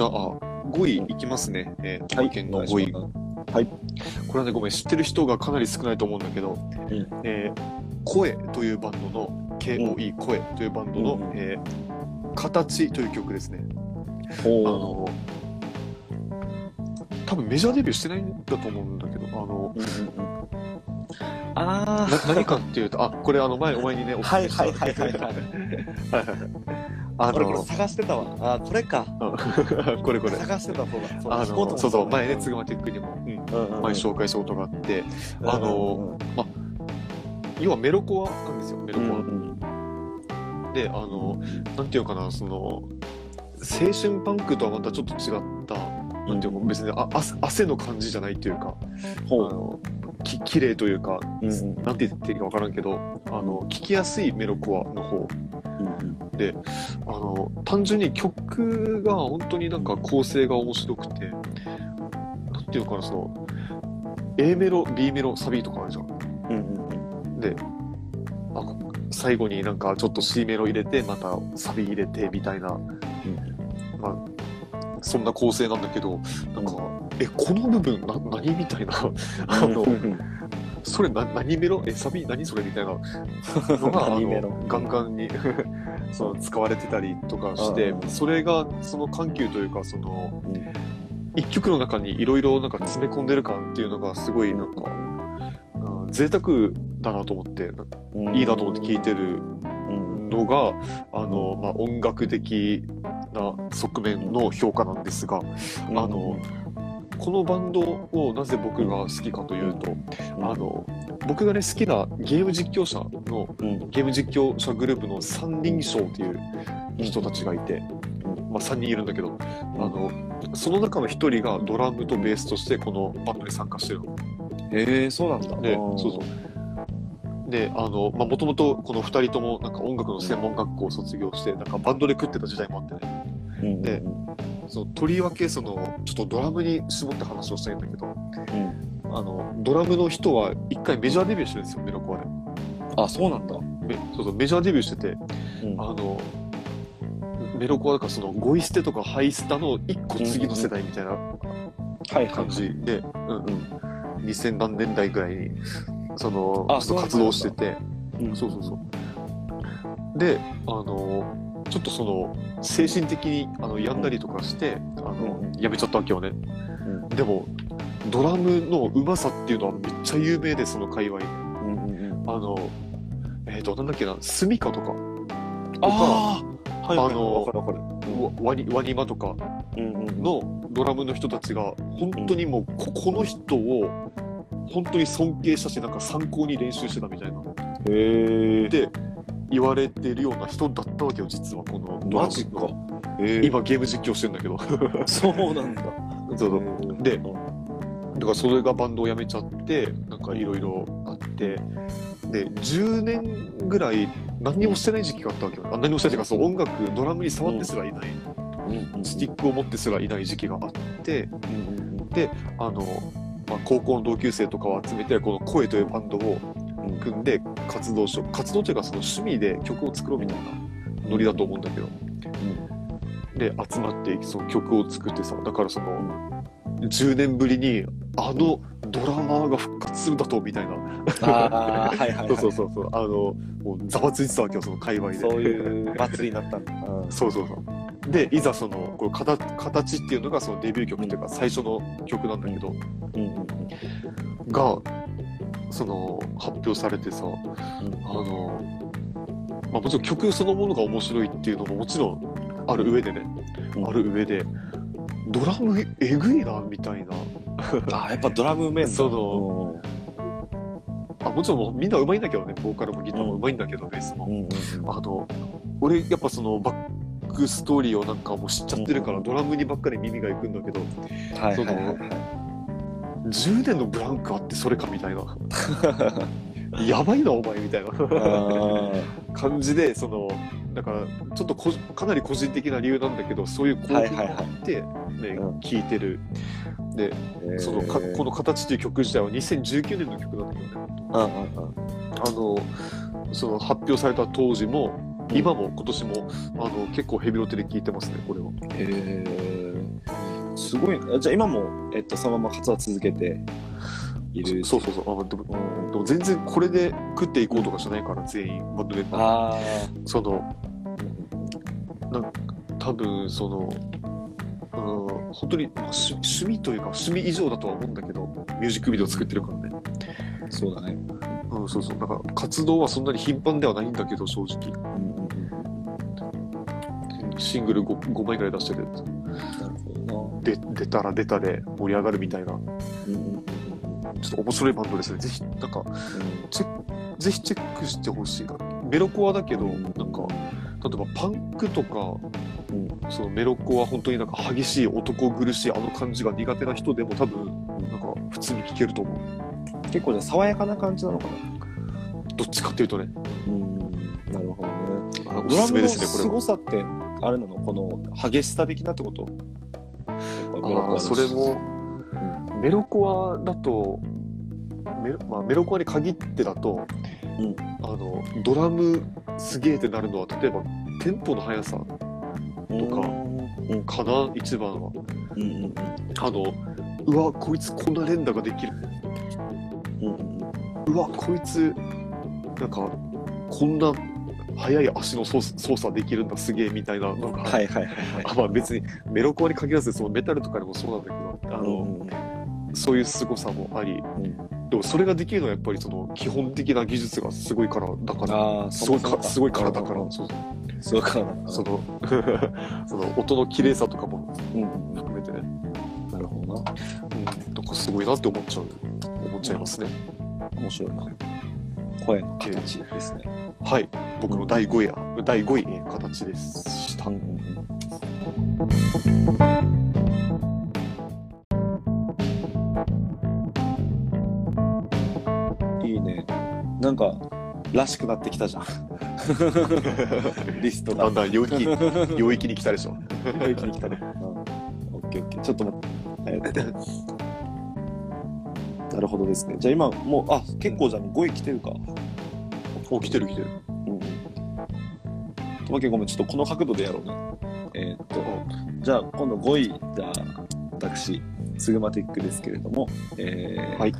じゃあ、5位いきますね。えー、はい。県の5位。はい。これはね、ごめん、知ってる人がかなり少ないと思うんだけど、んえー声というバンドの、KOE 声というバンドの、うんえー形という曲ですね。あほの、多分メジャーデビューしてないんだと思うんだけど、あの。あな何かっていうと、あ、これあの前、お前にね、おあ。はいはい はいはいはい。あこれこれの、探してたわ。あーこれか。うん これこれ。探してたそうだ。そうあのそうそう、前ね、つぐまテックにも、前紹介したことがあって、うんあの要はメロコアなんですよ、メロうんコア。うんで、あの、なんていうかな、その、青春パンクとはまたちょっと違った、なんていうか、別にあ汗汗の感じじゃないというか、あほう。のき綺麗というか、うんうん。なんて言っていいか分からんけど、あの、聴きやすいメロコアの方。うんで、あの、単純に曲が本当になんか構成が面白くて、なんていうのかな、その、A メロ、B メロ、サビとかあるじゃん。うんうんで、あ最後になんかちょっと C メロ入れて、またサビ入れてみたいな、まあ、そんな構成なんだけど、なんか、え、この部分な何みたいな、あの、それな何メロ？え、サビ？何それみたいな。のが、あのガンガンに そう使われてたりとかしてうん、それがその緩急というか、その、うん。一曲の中にいろいろなんか詰め込んでる感っていうのがすごいなんか、うん、贅沢だなと思って、うん。いいなと思って聞いてるうん。のが、あの、まあ、音楽的な側面の評価なんですが、うん。あの、このバンドをなぜ僕が好きかというと、あの、僕がね、好きなゲーム実況者の、うん。ゲーム実況者グループの三人称っていう人たちがいて、まあ3人いるんだけど、あの、その中の1人がドラムとベースとしてこのバンドに参加してるの。へえそうなんだ。で、そうそう。で、あの、まあ、もともとこの2人ともなんか音楽の専門学校を卒業して、なんかバンドで食ってた時代もあってね。うん。でそのとりわけそのちょっとドラムに絞って話をしたいんだけどうん。あのドラムの人は一回メジャーデビューしてるんですよメロコアで。あそうなんだ。めそうそうメジャーデビューしててうん。あのメロコアだからそのゴイステとかハイスタの一個次の世代みたいな感じで、うんうん。2000何年代ぐらいにそのあちょっと活動してて。うん。そうそうそう。であのちょっとその精神的にあの病んだりとかしてあの、うん。やめちゃったわけよね。うん。でもドラムのうまさっていうのはめっちゃ有名でその界隈。でうんうんうん。あのえっ、となんだっけなスミカとか。ああはいはいあのわかるわかる。ワワニワニマとかうんうんうん。のドラムの人たちが本当にもうここの人を本当に尊敬したしなんか参考に練習してたみたいなへえで言われてるような人だったわけよ実はこのマジか。今ゲーム実況してるんだけど。そうなんだ。そうそう。でうん。だからそれがバンドを辞めちゃってなんかいろいろあって。で10年ぐらい何にもしてない時期があったわけよ。あ何もしてないっていうかそう音楽ドラムに触ってすらいない、うん。うんスティックを持ってすらいない時期があって。うんうんあの、まあ、高校の同級生とかを集めてこの声というバンドをうん。組んで活動しよう。活動というかその趣味で曲を作ろうみたいなノリだと思うんだけど、で集まってその曲を作ってさだからその10年ぶりにあのドラマーが復活するんだとみたいな。ああはいはいはい。そうそうそうそう。あのもうざわついてたわけよその界隈で。そういう祭りになったんだ。そうそうそうでいざそのこの形形っていうのがそのデビュー曲っていうか最初の曲なんだけど、がその発表されてさうんあの、まあ、もちろん曲そのものが面白いっていうのももちろんある上でね、うん。ある上でドラムえぐいなみたいな。あーやっぱドラムうめえ そのあもちろんみんなうまいんだけどねボーカルもギターもうまいんだけど、ベースも。あの俺やっぱそのバックストーリーをなんかもう知っちゃってるから、ドラムにばっかり耳が行くんだけどはいはいはい。はい10年のブランクあってそれかみたいな。やばいなお前みたいな。あ感じでそのだからちょっとこかなり個人的な理由なんだけどそういう興奮があって、ねうん。聞いてる。でー。そのかこの形っていう曲自体は2019年の曲なんだけどねあのその発表された当時も今も今年もあの結構ヘビロテで聴いてますねこれは。へえすごいね。じゃあ今も、えっと、そのまま活動は続けている。そうそうそう。あでもうん。でも全然これで食っていこうとかじゃないから全員。バンドメンバー。あそのなん多分そのうん。本当にまあ趣趣味というか趣味以上だとは思うんだけどミュージックビデオ作ってるからね。あ、そうだね。うんそうそう。なん。か活動はそんなに頻繁ではないんだけど正直。うんうんうんシングル 5, 5枚ぐらい出してて。で出たら出たで盛り上がるみたいな。な。うんうんちょっと面白いバンドですね。ぜひなんかぜひチェックしてほしいな。メロコアだけどなんか例えばパンクとかうん。そのメロコア本当になんか激しい男苦しいあの感じが苦手な人でも多分なんか普通に聴けると思う結構じゃあ爽やかな感じなのかな。どっちかっていうとね。うん、なるほどね。あおドラムのすすめですねこれ凄はさって、あれなの？この激しさ的なってこと？あーだしそれも。メロコアだとメロ,、まあ、メロコアに限ってだと、うん。あのドラムすげえってなるのは例えばテンポの速さとかうん。かな？一番は。うんうん。あのうわこいつこんな連打ができるうんうわこいつなんかこんな速い足の操操作できるんだすげえみたいなのが、はいはいはいはい。あまあ別にメロコアに限らずそのメタルとかでもそうなんだけどあの、うんそういう凄さもありうん。でもそれができるのはやっぱりその基本的な技術がすごいからだからすごいかすごいからだからうんそう。そうか。な。その その音の綺麗さとかも含めてね、なるほどな。うん、なんかすごいなって思っちゃう。思っちゃいますね、面白いな。声の形ですね。はい僕の第5位や第5位えー形でした、うんうんうんいいね。なんか、らしくなってきたじゃん。リストが。だんだん領域領域に来たでしょ 領域に来たね。うんオッケーオッケー。ちょっと待って。なるほどですね。じゃあ今、もう、あ、結構じゃあ5位来てるか。お来てる来てるうん。とまけごめん、ちょっとこの角度でやろうね。えーっと、じゃあ今度5位、じゃあ私、スグマティックですけれども、えーはい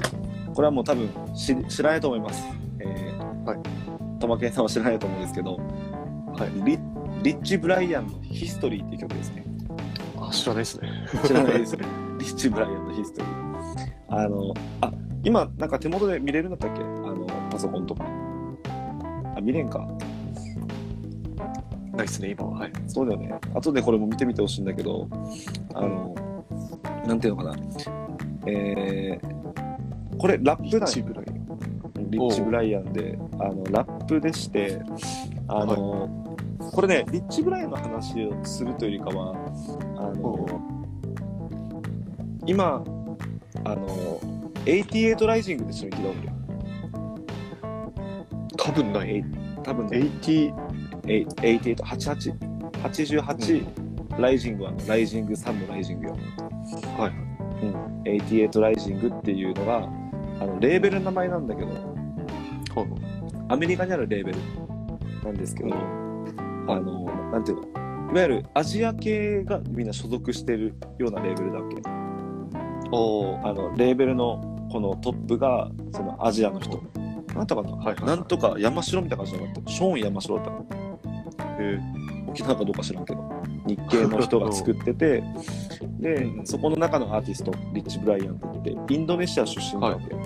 これはもう多分知知らないと思います。えーはい。トマケンさんは知らないと思うんですけど、はいリリッチ・ブライアンのヒストリーっていう曲ですね。あ知らないですね知らないですね。リッチ・ブライアンのヒストリー。あの、あ、今なんか手元で見れるんだったっけ？あの、パソコンとか。あ、見れんか。ないですね今ははいそうだよね。後でこれも見てみてほしいんだけど、あの、なんていうのかな。えー、これラップだ一部らいリッチ・ブライアンで、あの、ラップでして、あの、これね、リッチ・ブライアンの話をするというよりかは、あの、今、あの、88ライジングで一緒に聞いたわけよ。多分ない多分ね、80 88、88、88、ライジングはライジング3のライジングよ。はいうん。88ライジングっていうのが、あの、レーベルの名前なんだけど、アメリカにあるレーベルなんですけど、あの、なんていうの、いわゆるアジア系がみんな所属してるようなレーベルだわけ。あの、レーベルのこのトップが、そのアジアの人。なんとかな、はいはいはい。なんとか山城みたいな感じじゃなかった？ショーン山城だったの。え沖縄かどうか知らんけど。日系の人が作っててでうん。そこの中のアーティストリッチ・ブライアンって言ってインドネシア出身なわけ、ー、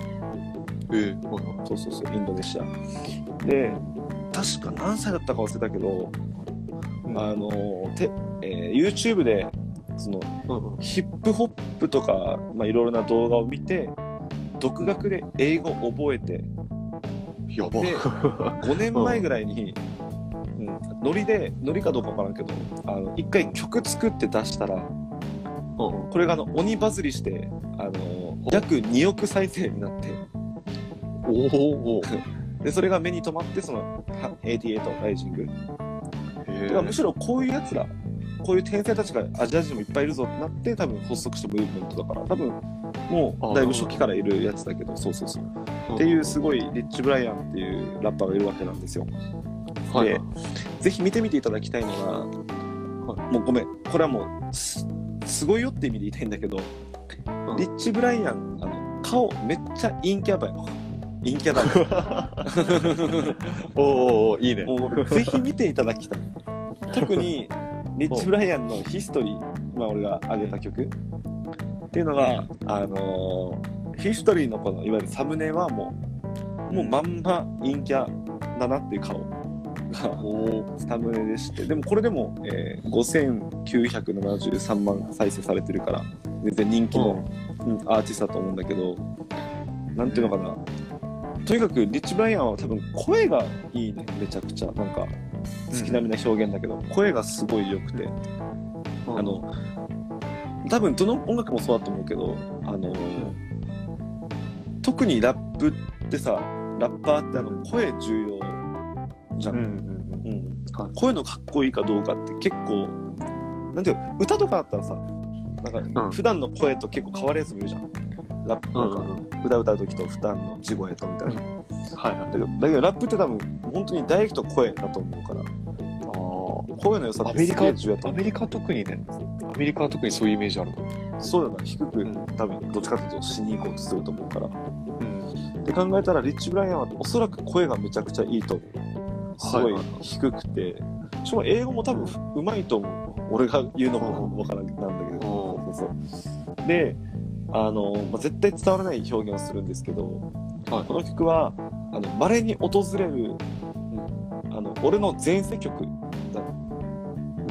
えーはいはいそうそうそうインドネシア。で確か何歳だったか忘れたけど、あのて、えー YouTube でそのヒップホップとか、まあ、いろいろな動画を見て独学で英語を覚えてやば。で 5年前ぐらいに、うん、ノリでノリかどうかわからんけどあの一回曲作って出したらうん。うんこれがあの鬼バズりしてあの約2億再生になって。おー。お でそれが目に留まってそのは88ライジング。むしろこういうやつらこういう天才たちがアジア人もいっぱいいるぞってなって多分発足したムーブメントだから。多分もうだいぶ初期からいるやつだけどそうそうそう。っていうすごいリッチ・ブライアンっていうラッパーがいるわけなんですよ。はいはい。ぜひ見てみていただきたいのが、もうごめん、これはもうすすごいよって意味で言いたいんだけど、うん。リッチ・ブライアンあの顔めっちゃ陰キャバよ。陰キャだよ。おーおーいいね。ぜひ見ていただきたい。特に リッチ・ブライアンのヒストリー今俺が挙げた曲。っていうのが、あのーヒストリーのこのいわゆるサムネはもうもうまんま陰キャだなっていう顔がおサムネでして。でもこれでも、えー5973万再生されてるから全然人気の、うんアーティストだと思うんだけどなんていうのかな、とにかくリッチ・ブライアンは多分声がいいねめちゃくちゃ。なんか月並みな表現だけど、声がすごい良くて、あの多分どの音楽もそうだと思うけどあの特にラップってさラッパーってあの声重要じゃん、うんうん。うん。はい。声のかっこいいかどうかって結構なんていうの歌とかだったらさなんかうん。普段の声と結構変わるやつもいるじゃんラップうんなん。か歌歌う時と普段の地声とみたいな、はいはい。だけどだけどラップって多分本当にダイレクト声だと思うから。声の良さってすアメリカげえ重要だと思アメリカ特にね、アメリカは特にそういうイメージあるうそうだな低く、うん多分どっちかというとしに行こうとすると思うから。うん。って考えたらリッチ・ブライアンはおそらく声がめちゃくちゃいいと思う。すごいはいはい。低くて。しかも英語も多分うまいと思う。俺が言うのもわからんなんだけど。そうそう。であの、まあ、絶対伝わらない表現をするんですけどはい。この曲はあの稀に訪れるあの俺の前世曲だ。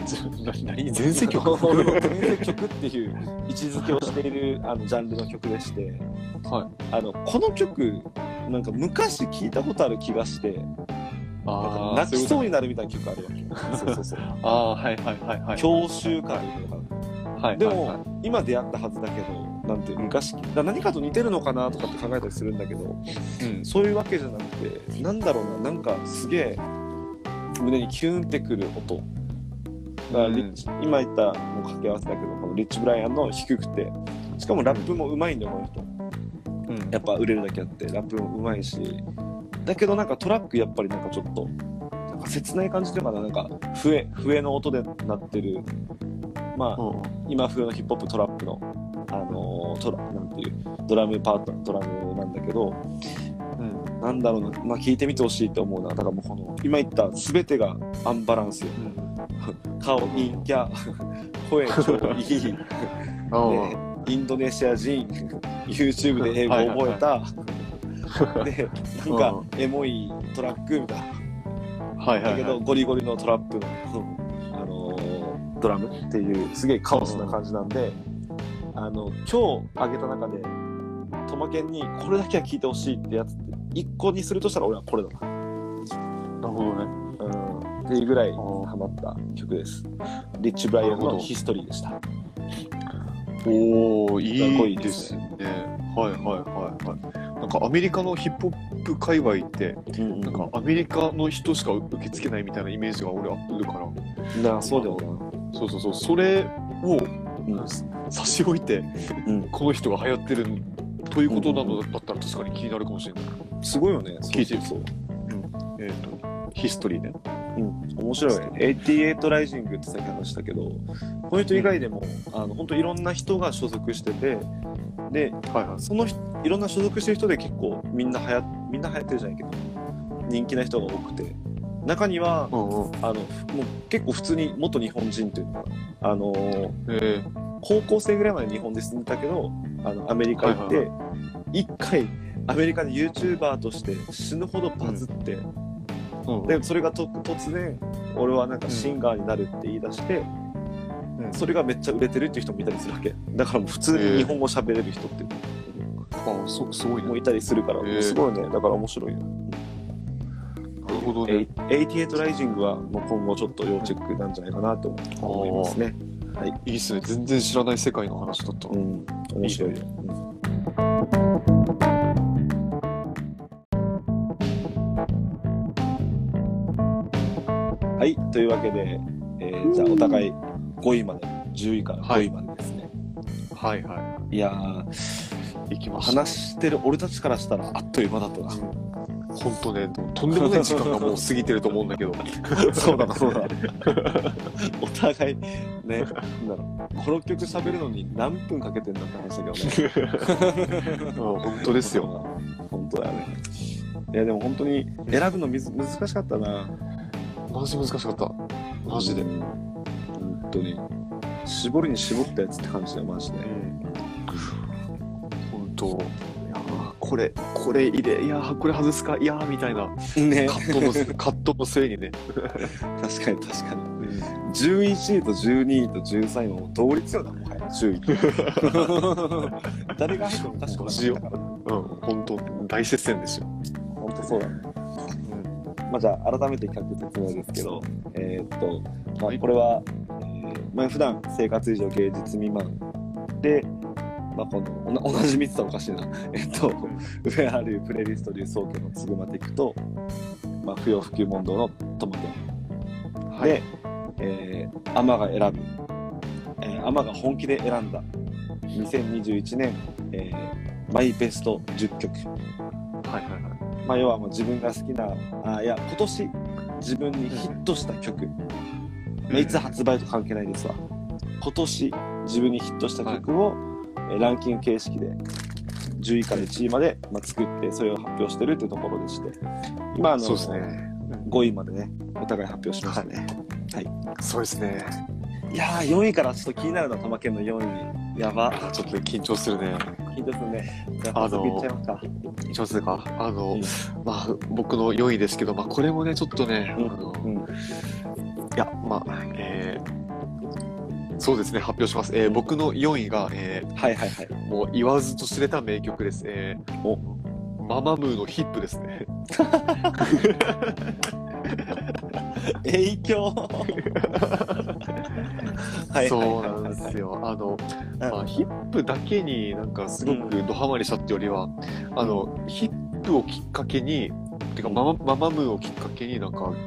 何前世曲。俺の前世曲っていう位置づけをしているあのジャンルの曲でしてはい。あのこの曲なんか昔聞いたことある気がしてなんかああ、泣きそううになるみたいな曲あるわけ。そうそうそうああ、はいはいはいはい。郷愁歌とか。なはい。でも、はい。はい今出会ったはずだけどなんて昔だ何かと似てるのかなとかって考えたりするんだけどうん。そういうわけじゃなくてなんだろうななんかすげえ胸にキュンってくる音。だからリッチ、今言ったもう掛け合わせだけどこのリッチ・ブライアンの低くてしかもラップもうまいんだよこの人。うん。やっぱ売れるだけあってラップもうまいし。だけどなんかトラックやっぱりなんかちょっとなんか切ない感じというかななんか笛笛の音で鳴ってる。まあうん。今風のヒップホップトラップのあのートラなんていうドラムパートドラムなんだけどうん。なんだろうなまあ聞いてみてほしいと思うな。だからもうこの今言った全てがアンバランスよ。顔陰キャ 声超いい。インドネシア人 YouTube で英語を覚えた、でなんかエモいトラックみたいな。はいはいはい。だけどゴリゴリのトラップの、うんあのードラムっていうすげえカオスな感じなんで、あの今日あげた中でトマケンにこれだけは聞いてほしいってやつって1個にするとしたら俺はこれだな、なるほどね。うん、っていうぐらいーハマった曲ですリッチ・ブライアンのヒストリーでしたおお、いいいいでですすね。はいはいはいはい。なんかアメリカのヒップホップ界隈って、うんなんかアメリカの人しか受け付けないみたいなイメージが俺あるから。なあそうだよそうそうそう。それをな、差し置いて、うんこの人が流行ってるということなのだったら確かに気になるかもしれない。うん、すごいよね聞いてるそうそうえっ、と、ヒストリーね。うん、面白い。88ライジングってさっき話したけど、この人以外でも、あの本当いろんな人が所属してて、で、はいはい。その人いろんな所属してる人で結構みんな流行みんな流行ってるじゃないけど、人気な人が多くて、中には、うんうん。あのもう結構普通に元日本人というのかな、あのーえ。高校生ぐらいまで日本で住んでたけど、あのアメリカ行って、一回アメリカで YouTuber として死ぬほどバズって、ー、うん。でそれがと突然俺はなんかシンガーになるって言い出して、うん。それがめっちゃ売れてるっていう人もいたりするわけ。だからもう普通に日本語喋れる人ってあそすごいね。もいたりするから、すごいね。だから面白いよ、なるほどえね。88ライジングはもう今後ちょっと要チェックなんじゃないかなと思いますねいいっすね。全然知らない世界の話だったわ。うん面白いようんはいというわけで、えーじゃあお互い5位まで10位から5位までですね、はいはいやーい。行きました。話してる俺たちからしたらあっという間だったな。本当ね、とんでもない時間がもう過ぎてると思うんだけど。そうだな、そうだ。お互い、ね、なんだろう、5、6曲喋るのに何分かけてんだって話だけどね。本当ですよ。本当だよね。いや、でも本当に選ぶのみず難しかったな。マジ難しかった。マジで。うん、本当に。絞りに絞ったやつって感じだよ、マジで。本当。これ、これ入れ、いやこれ外すか、いやみたいな、ね、カットの、カットのせいにね。確かに確かに。11位と12位と13位も同率よな、もはや、10位。誰が入っても確かに。うん、本当大接戦ですよ。本当そうだね。うん、まあ、じゃあ、改めて企画説明ですけど、えー、っと、まあ、これは、えー、まあ、普段生活以上芸術未満で、まあ、この同じ3つはおかしいな。えっと、上あるプレイリスト流宗家のつぐまティクと、まあ、不要不急問答のトマト。はい、で、えー、アマが選ぶ、えー、アマが本気で選んだ2021年、えー、マイベスト10曲。はいはいはい。まあ、要はもう自分が好きな、あいや、今年自分にヒットした曲。まあ、いつ発売と関係ないですわ。今年自分にヒットした曲を、はいえランキング形式で10位から1位まで、まあ、作ってそれを発表してるっていうところでして。今あのそうです、ね、5位までねお互い発表しました。ね、はい、そうですね。いやー4位からちょっと気になるのは玉県の4位。やば。ちょっと緊張するね。緊張するね。あの緊張するか。あの、うん、まあ僕の4位ですけど、まあ、これもねちょっとね、うん、あの、うん、いやまあえーそうですね、発表します。えー、僕の4位が、えー、はいはいはい。もう言わずと知れた名曲です。えー、おママムーのヒップですね。影響そうなんですよ。あの、まあ、ヒップだけになんかすごくドハマりしたってよりは、うん、あの、ヒップをきっかけに、てかママママムーをきっかけになんか、うん、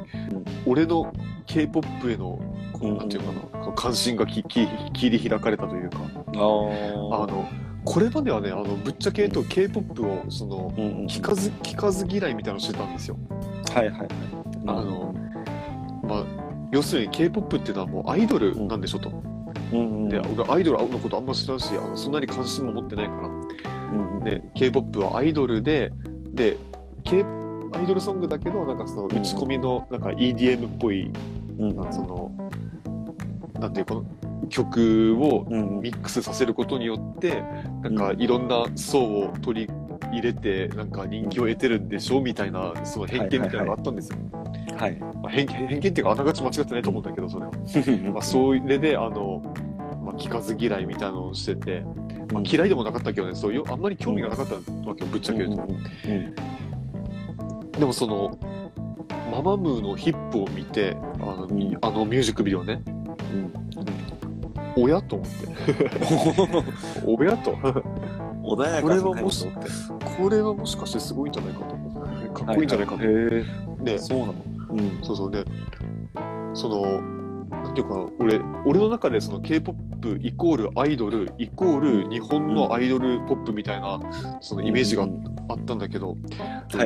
俺の K-POP へのなんていうかな、関心がきき切り開かれたというか、あの、これまではね、あのぶっちゃけ言うと K-POP をその、聞かず聞かず嫌いみたいなのをしてたんですよ。はいはいはい。あの、まあ、要するに K-POP っていうのはもうアイドルなんでしょと。うんで俺アイドルのことあんま知らんしあのそんなに関心も持ってないから、うんで K-POP はアイドルでで K アイドルソングだけどなんかその打ち込みのなんか EDM っぽい、うん、そのなんていうか曲をミックスさせることによって、うん、なん。かいろんな層を取り入れてなんか人気を得てるんでしょうみたいなその偏見みたいなのがあったんですよ。はい、まあ、偏偏見っていうかあながち間違ってないと思うんだけどそれは。まあそれであの、まあ、聞かず嫌いみたいなのをしてて、まあ、嫌いでもなかったけどねそういうあんまり興味がなかったわけよぶっちゃけ。言うと。でもそのママムーのヒップを見てあの,、あのミュージックビデオねうん、親 と思って。おやと？穏やかこれはもしこれはもしかしてすごいんじゃないかと思って。かっこいいんじゃないかと、はいはい、ね。そうなの、うん、そうそうね。そのていうか俺俺の中でその K-POP イコールアイドルイコール日本のアイドルポップみたいなそのイメージがあったんだけど、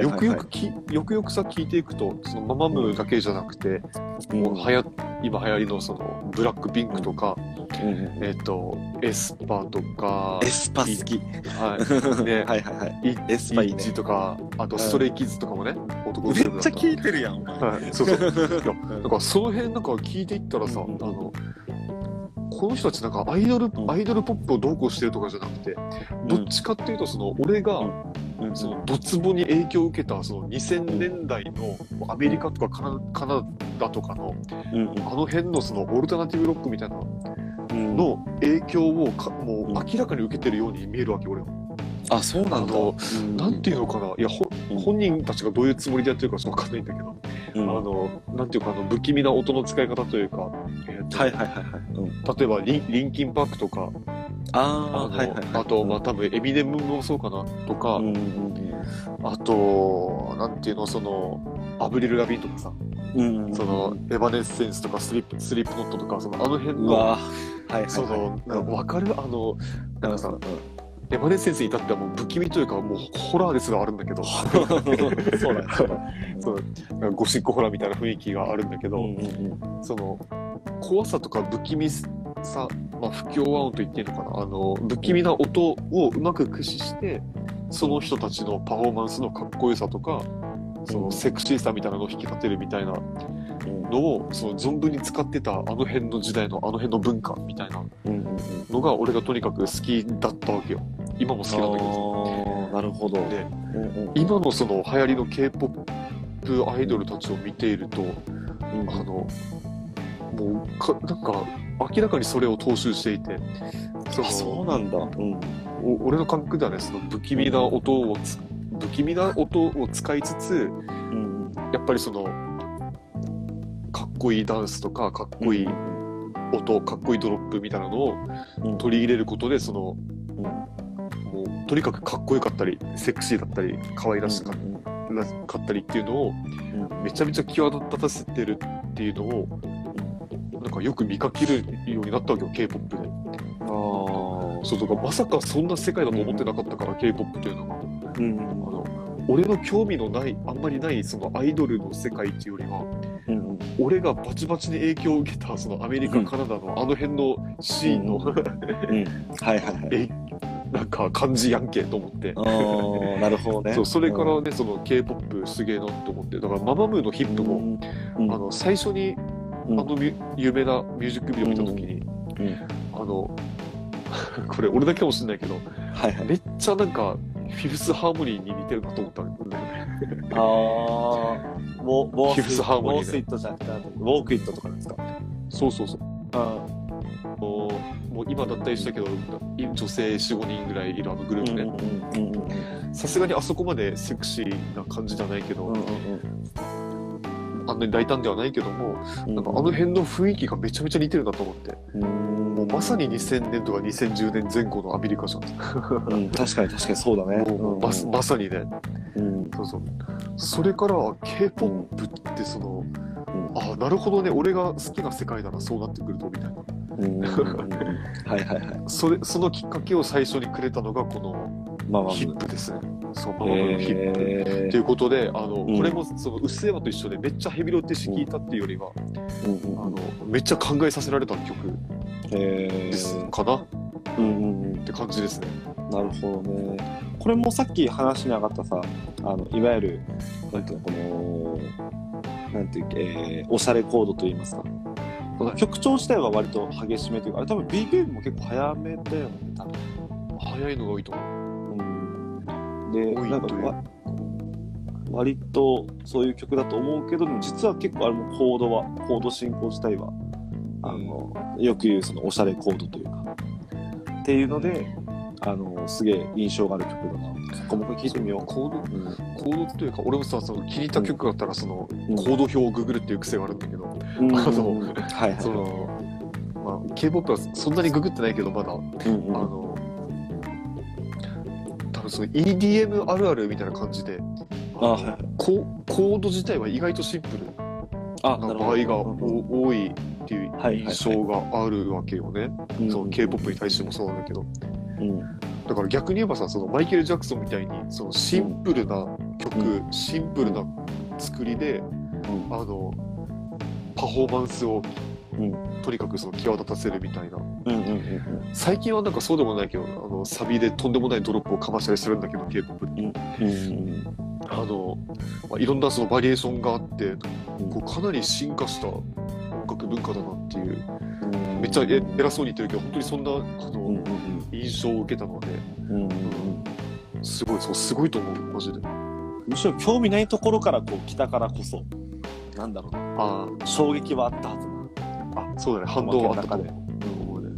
よくよくきよくよくさ聞いていくとその MAMAMOO だけじゃなくて、もうはや今流行りのその BLACKPINK とか、えっ、と aespa とか aespa 好き。はい。ね はいはいはい。 aespa ITZY とかあと Stray Kids とかもね、男めっちゃ聞いてるやんはい、そうそう。いやなんかその辺なんか聞いていったらさ、あのこの人たちなんかアイドル、アイドルポップをどうこうしてるとかじゃなくて、どっちかっていうとその俺が、そのドツボに影響を受けたその2000年代のアメリカとかカナダとかの、あの辺のそのオルタナティブロックみたいなの影響をかもう明らかに受けてるように見えるわけ俺は。あそうなんだ。なんていうのかな。いや本人たちがどういうつもりでやってるかわかんないんだけど、うん、あのなんていうかあの不気味な音の使い方というか、えー、はいはいはいはい、うん、例えばリリンキンパークとか。ああはいはい、あとまあ多分エビデムもそうかなとか、うんうんうん、あとなんていうのそのアブリル・ラビンとかさ、うんうん、そのエバネッセンスとかスリップスリップノットとかそのあの辺の、はいはいはい、その分かる？あのなんかさ、エマネセンスに至ってはもう不気味というかもうホラーですがあるんだけど。そうだねそう。ゴシックホラーみたいな雰囲気があるんだけど、うんうんその怖さとか不気味さ、まあ、不協和音と言っていいのかな。あの不気味な音をうまく駆使してその人たちのパフォーマンスのかっこよさとかそのセクシーさみたいなのを引き立てるみたいなうんのをその存分に使ってたあの辺の時代のあの辺の文化みたいなのが俺がとにかく好きだったわけよ。今も好きなんだけど。なるほど。で今のその流行りの k p o p アイドルたちを見ているとうん。あのもうかなんか明らかにそれを踏襲していてそあそうのなんだ。うん。お俺の感覚ではねその不気味な音をつ不気味な音を使いつつうん。やっぱりそのこいいダンスとかかっこいい音かっこいいドロップみたいなのをうん。取り入れることでそのうん。もうとにかくかっこよかったりセクシーだったり可愛らしかったりっていうのをうん。めちゃめちゃ際立たせてるっていうのをなんかよく見かけるようになったわけよ k p o p で。ああそうとかまさかそんな世界だと思ってなかったから k p o p というのが。うん。あの俺の興味のないあんまりないそのアイドルの世界っていうよりはうん。俺がバチバチに影響を受けたそのアメリカ、うん。カナダのあの辺のシーンの、うん。うん。はいはいはい。えなんか感じやんけと思って。なるほどね。そうそれからね、その k p o p すげえなと思ってだからママムーのヒップも、うん。あの最初にうん。あの有名なミュージックビデオ見た時に、うん。あの これ俺だけかもしれないけどはいはい。めっちゃなんかフィフスハーモニーに似てるなと思ったんだよね。ああウォウォーヒプスハーモニーでウォースイットじゃなくてウォークイットとかですか？そうそうそう。あもうもう今脱退したけどい女性45人ぐらいいるあのグループでうんうんうんさすがにあそこまでセクシーな感じじゃないけど、うんうんあんなに大胆ではないけどもうん。なんかあの辺の雰囲気がめちゃめちゃ似てるなと思って。うん。もうまさに2000年とか2010年前後のアメリカじゃん、うん確かに確かにそうだね。もうまさまさにね。うん。そうそう。それから k p o p ってその、あなるほどね。俺が好きな世界だなそうなってくるとみたいな。はいはいはい。それそのきっかけを最初にくれたのがこのまあまあ。ヒップですねそうママムーのヒップ、えということであの、うんこれもその「うっせぇわ」と一緒でめっちゃヘビロテして聴いたっていうよりは、うんうんあのめっちゃ考えさせられた曲えですーかなっうんうんうんて感じですね。なるほどね。これもさっき話に上がったさ、あのいわゆるなんていうのこのなんていうっけ、えーおしゃれコードといいますか。曲調自体は割と激しめというか、あれ多分 BPM も結構早めだよね、多分。早いのが多いと思う。うん、で、なんかわ割とそういう曲だと思うけど、でも実は結構あれもコードは、コード進行自体は、あの、よく言うそのおしゃれコードというか、っていうので、あの、すげえ印象がある曲だな。そこもいてみよコードう。うん。コードというか俺もさその気に入った曲があったらその、うんコード表をググるっていう癖があるんだけど、うん。あのはいはい。その、まあ、k p o p はそんなにググってないけどまだ、うんうん。あの多分その EDM あるあるみたいな感じで。あはい。はいココード自体は意外とシンプル。あ、な。場合が多いっていうはいはいはい印象があるわけよね。うん。その K-POP に対してもそうなんだけど。うん。だから逆に言えばさ、そのマイケル・ジャクソンみたいに、そのシンプルな曲、うシンプルな作りで、うん。あの、パフォーマンスを、うんとにかくその際立たせるみたいな。最近はなんかそうでもないけど、あの、サビでとんでもないドロップをかましたりするんだけど、て。うんうんあの、まあ、いろんなそのバリエーションがあって、うん。こうかなり進化した音楽文化だなっていう、うん。めっちゃえ偉そうに言ってるけど、本当にそんな、あの、印象を受けたので、すごい、そう、すごいと思う、マジで。むしろ興味ないところからこう来たからこそなんだろうな。あ衝撃はあったはずそうだね、反動はあったと思う。うん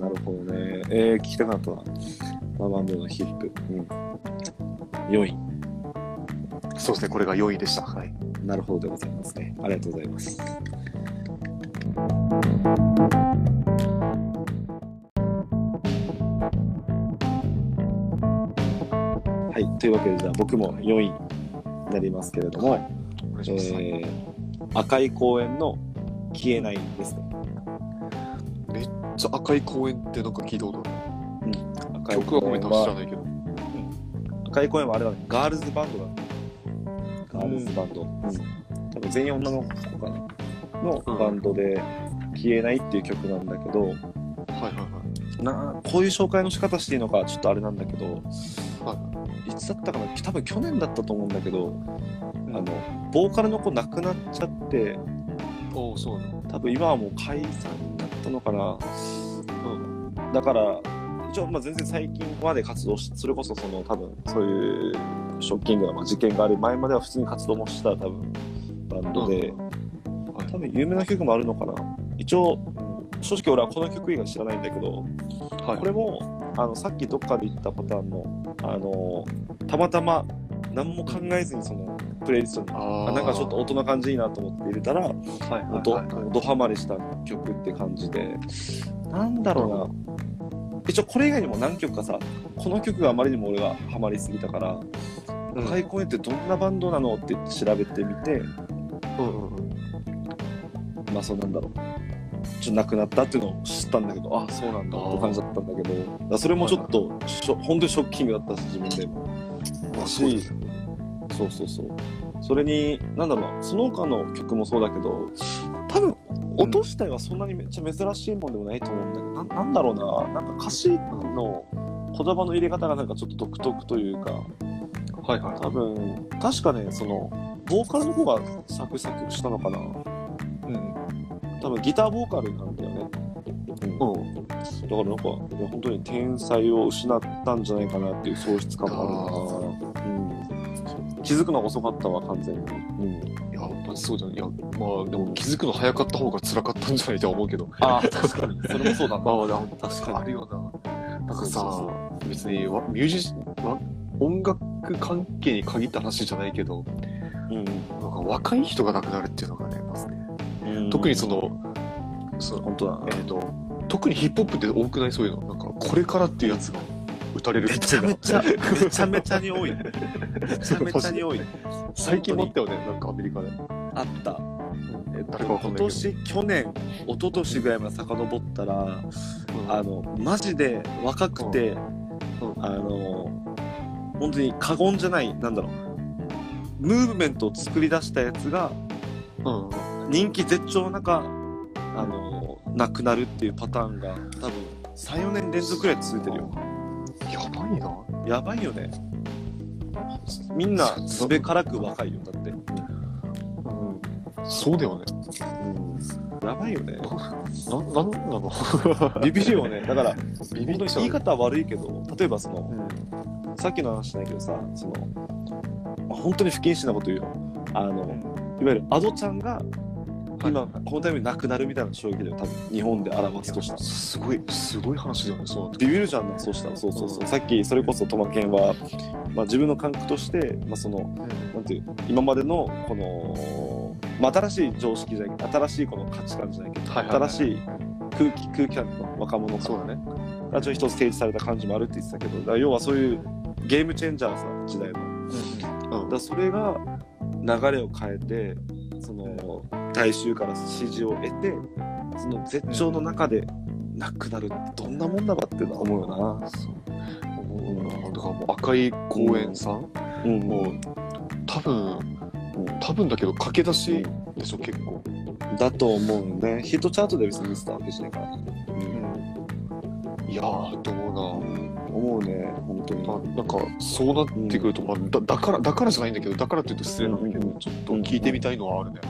なるほどね。えー、聞きたくなったな。ママムーのヒップ、うん、4位そうですね、これが4位でした。はい。なるほどでございますね。ありがとうございます。はい。というわけでじゃあ僕も4位になりますけれども。はいえー赤い公園の消えないですね。めっちゃ赤い公園ってなんか聞いたことある。赤い曲はごめんな知らはないけど。赤い公園はあれだね。ガールズバンドだ。ガールズバンド、うん。多分全員女の子かなのバンドで「消えない」っていう曲なんだけど、はいはいはい。なこういう紹介の仕方していいのかちょっとあれなんだけど、、はい。つだったかな？多分去年だったと思うんだけど、あのボーカルの子亡くなっちゃって。おお、そうなの。多分今はもう解散だったのかな、う。ん、だから一応まあ全然最近まで活動しそれこそその多分そういうショッキングなまあ事件がある前までは普通に活動もした多分バンドで、はい多分有名な曲もあるのかな。一応正直俺はこの曲以外知らないんだけど、はい。これもあのさっきどっかで言ったパターンのあのたまたま何も考えずにそのプレイリストに。ああなんかちょっと音の感じいいなと思って入れたらと、はいはいハマりした曲って感じで。なんだろうな。一応これ以外にも何曲かさこの曲があまりにも俺がハマりすぎたからうん。赤い公園ってどんなバンドなのって調べてみてうんまあそうなんだろう。ちょっと亡くなったっていうのを知ったんだけどあそうなんだって感じだったんだけどそれもちょっとしょ本当にショッキングだったし自分でも。まあそうですよね。そうそうそう。それになんだろうなその他の曲もそうだけど多分音自体はそんなにめっちゃ珍しいもんでもないと思うんだけど、ななんだろうななんか歌詞の言葉の入れ方がなんかちょっと独特というか。はいはい。多分確かねそのボーカルの方が作詞作曲したのかな。うん。多分ギターボーカルなんだよね、うん。うん。だからなんか本当に天才を失ったんじゃないかなっていう喪失感もあるな、うん、気づくのが遅かったわ完全に、うん、いや、まあ、そうだね。い。や、まあ、でも気づくの早かった方が辛かったんじゃないとは思うけど。ああ確かに。それもそうだな。まあ、まあ確かに。あるよな。なんかさ、そう別にわミュージシわ音楽関係に限った話じゃないけど、うん。なんか若い人が亡くなるっていうのがね、まずね。うん。特にその、その本当だえっ、と、特にヒップホップって多くない？そういうの。なんか、これからっていうやつが打たれる。めちゃめ。ちゃめちゃめちゃに多い。めちゃめちゃに多い。最近もあったよね、なんかアメリカで。あった。えっと今年去年一昨年ぐらいまで遡ったらうん。あのマジで若くて、うん。あの本当に過言じゃないなんだろう。ムーブメントを作り出したやつがうん。人気絶頂の中あの亡くなるっていうパターンが多分34年連続くらい続いてるよやばいな。やばいよね。みんなすべからく若いよだって、うん。そうだよね。やばいよね。な、なんなの？ビビるよね。だからビビっちゃう言い方は悪いけど例えばそのうん。さっきの話じゃないけどさその、まあ本当に不謹慎なこと言うよ。あのいわゆるアドちゃんが今、はい。このタイミングで亡くなるみたいな衝撃だよ多分。日本で表すとしたらすごい、すごい話だよね、そうビビるじゃんなそうしたら。そうそうそう、うん。さっきそれこそトマケンは、まあ、自分の感覚として、まあ、そのなんていう今までのこの、まあ、新しい常識じゃない新しいこの価値観じゃないけど、新しい空気空気感の若者そうだね。がちょっと一つ提示された感じもあるって言ってたけどだから要はそういうゲームチェンジャーさ時代の。うん。だそれが流れを変えて大衆から支持を得てその絶頂の中でなくなるってどんなもんだばってのは思うよな。そう思うな。だからもう赤い公園さん、うんもう多分、多分だけど駆け出しでしょ、結構。だと思うね。ヒットチャートで別に見せたわけじゃないから。いやー、どうな。思うね、本当に。まあ、なんかそうなってくると、まあ、だだからだからじゃないんだけどだからって言うと失礼なんだけど、うんちょっと聞いてみたいのはあるね。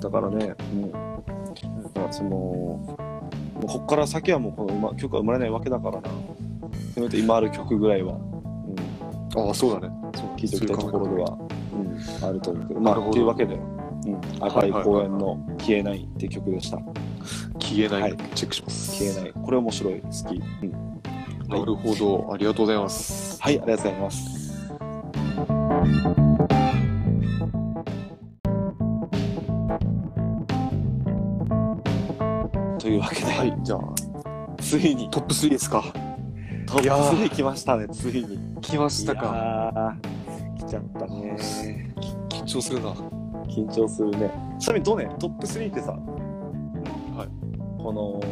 だからね、もう、だからその、もうこっから先はもうこの今曲は生まれないわけだからな。せめて今ある曲ぐらいは、うん、ああそうだね。そう聴いておきたいところでは、うん、あると思うけど。まあ、なるほどっていうわけで、うん、赤い公園の消えないって曲でした。消えない、はいチェックします。消えない。これ面白い、好き。うん、なるほど、ありがとうございます。はい、ありがとうございます。というわけで、はい、じゃあついにトップ3ですか。トップいやー3来ましたね、ついに。来ましたか。来ちゃったね。緊張するな。緊張するね。ちなみにどうね、トップ3ってさ、はい。この、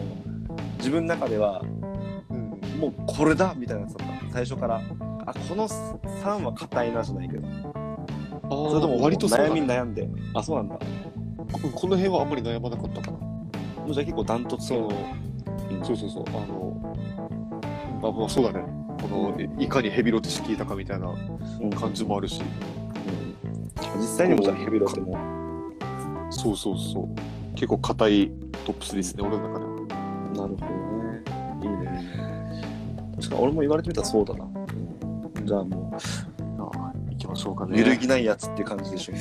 自分の中では、うん。もうこれだみたいなやつだった最初からあこの3は硬いなじゃないけどそれとも割とそうだ悩みねに悩んであそうなんだここの辺はあんまり悩まなかったかな。もうじゃあ結構ダントツそのの、う。ん。そうそうそう、あの、まあ、まあそうだね。この、いいかにヘビロテ式聞いたかみたいなうん。感じもあるし、うん。実際にもじゃあヘビロテも。そうそうそう。結構硬いトップ3ですね、俺の中では。なるほどね。いいね。確かに俺も言われてみたらそうだな、うん。じゃあもああ行きましょうかうね。揺るぎないやつっていう感じでしょ。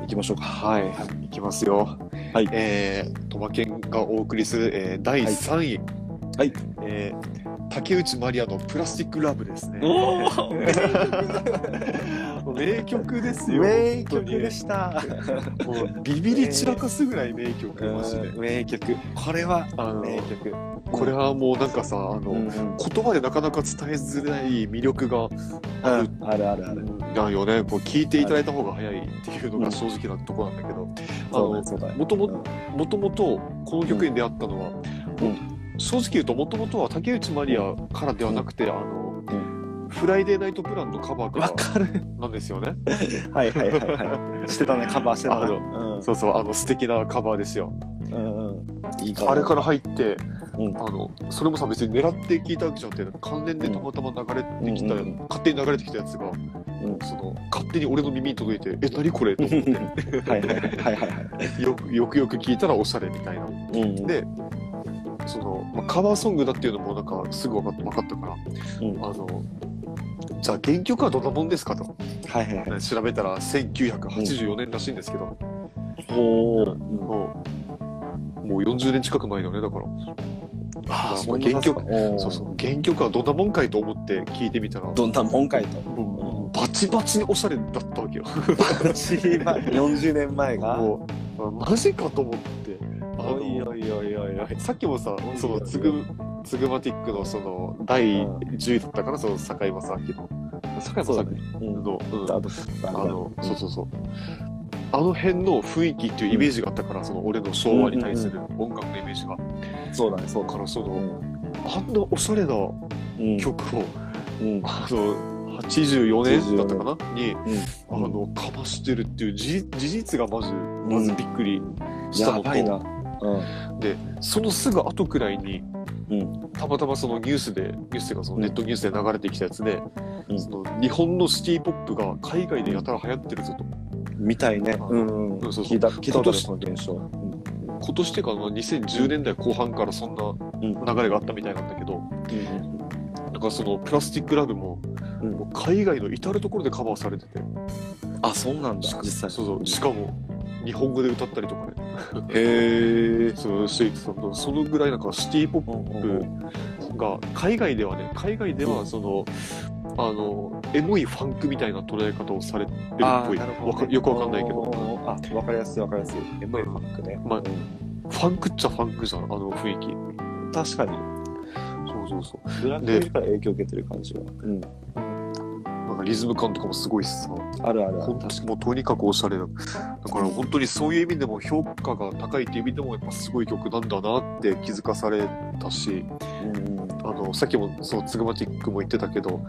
行きましょうか。はい、行きますよ。はい。えー、トマケンがお送りする、えー、第3位。はいえー、竹内まりやのプラスチックラブですね。お名曲ですよ。名曲でした。もうビビり散らかすぐらい名曲、マジで。名曲。これは名曲。これはもうなんかさ、あの、うん。言葉でなかなか伝えづらい魅力があるあるあるある。だよね。こう聞いていただいた方が早いっていうのが正直なところなんだけど、あのだそうだもとももともとこの曲に出会ったのは、うん。正直言うともともとは竹内まりやからではなくて、あの、うフライデーナイトプランのカバーかわからる。なんですよね。はいはいはいはい。してたね カバーしてたあうん。そうそう、あの素敵なカバーですよ。うんうん。いいあれから入って、うん。あのそれもさ別に狙って聞いたわけじゃなくて関連でたまたま流れてきた、うんうんうん。勝手に流れてきたやつが、うん。その勝手に俺の耳に届いて「え何これ?」と思って。はいはいはいはいはい。よくよくよく聞いたらおしゃれみたいな。うんでその、まあ、カバーソングだっていうのもなんかすぐ分かっ分かったからうん。あのじゃあ原曲はどんなもんですかと。はいはい。はい調べたら1984年らしいんですけど、おおもうもう40年近く前だよねだから。あまあ原曲そうそう。原曲はどんなもんかいと思って聞いてみたら。どんなもんかいと。もうバチバチにおしゃれだったわけよ。40 年前が。もうマジかと思っておいおいおいおいおいさっきもさそのツグツグマティックのその第10位だったかなその坂井正明の。坂井正明？そうんの、うん。あのそうそうそう。あの辺の雰囲気っていうイメージがあったから、その俺の昭和に対する音楽のイメージが、そうだねそうだからその、うん。あんなおしゃれなうん。曲を、うん。あの84年だったかな？にうん。あのかましてるっていう事事実がまずまずびっくりしたのと、やばでそのすぐ後くらいにうん。うんたまたまそのニュースでニュースがそのネットニュースで流れてきたやつで、うん。その日本のシティポップが海外でやたら流行ってるぞと。みたいね。あうん。うんそうそう。聞いた聞いたことの現象。うん。今年っていうかまあ2010年代後半からそんうん。な流れがあったみたいなんだけど、なんかそのプラスチックラブもうん。もう海外の至る所でカバーされてて。あそうなんだ実際そうそう。しかも日本語で歌ったりとかねへえそうしていてたんだそのぐらいなんかシティポップが海外ではね海外ではその、あのエモいファンクみたいな捉え方をされてるっぽい、なるほどわかよくわかんないけど。あわかりやすいわかりやすい。MA ファンクね。まあうんファンクっちゃファンクじゃんあの雰囲気。確かに。そうそうそう。ブラックミュージックから影響を受けてる感じは。うんなんかリズム感とかもすごいしさあるあるある。ほんともうとにかくおしゃれだだから本当にそういう意味でも評価が高いっていう意味でもやっぱすごい曲なんだなって気づかされたしうんあのさっきもそのツグマティックも言ってたけど、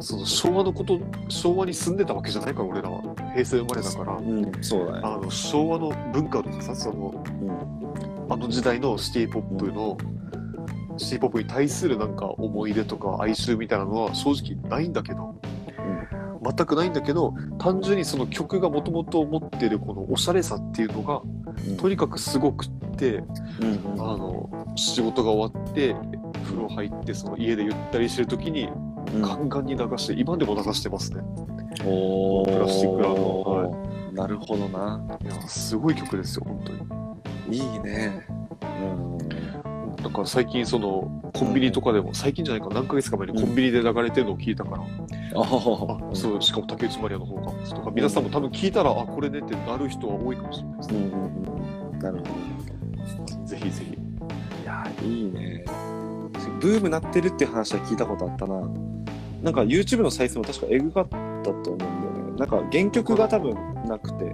その昭和のこと昭和に住んでたわけじゃないから俺らは。平成生まれだから、うんそうだね。あの昭和の文化とかさそのうん。あの時代のシティポップの、シティポップに対するなんか思い出とか哀愁みたいなのは正直ないんだけど、全くないんだけど単純にその曲がもともと持ってるこのおしゃれさっていうのがとにかくすごくって、うんうん。あの仕事が終わって風呂入ってその家でゆったりしてる時にうん。ガンガンに流して今でも流してますね。おー。プラスチックラブのなるほどな。いやすごい曲ですよ本当に。いいね。うん。だから最近そのコンビニとかでも、最近じゃないか何ヶ月か前にコンビニで流れてるのを聞いたから、ああそうしかも竹内まりやの方がとか皆さんも多分聞いたらあこれねってなる人は多いかもしれないですうんね、うんうん。なるほど。ぜひぜひいや、いいね。ブームなってるっていう話は聞いたことあったな。なんか YouTube の再生も確かエグかったと思うんだよね。なんか原曲が多分なくて、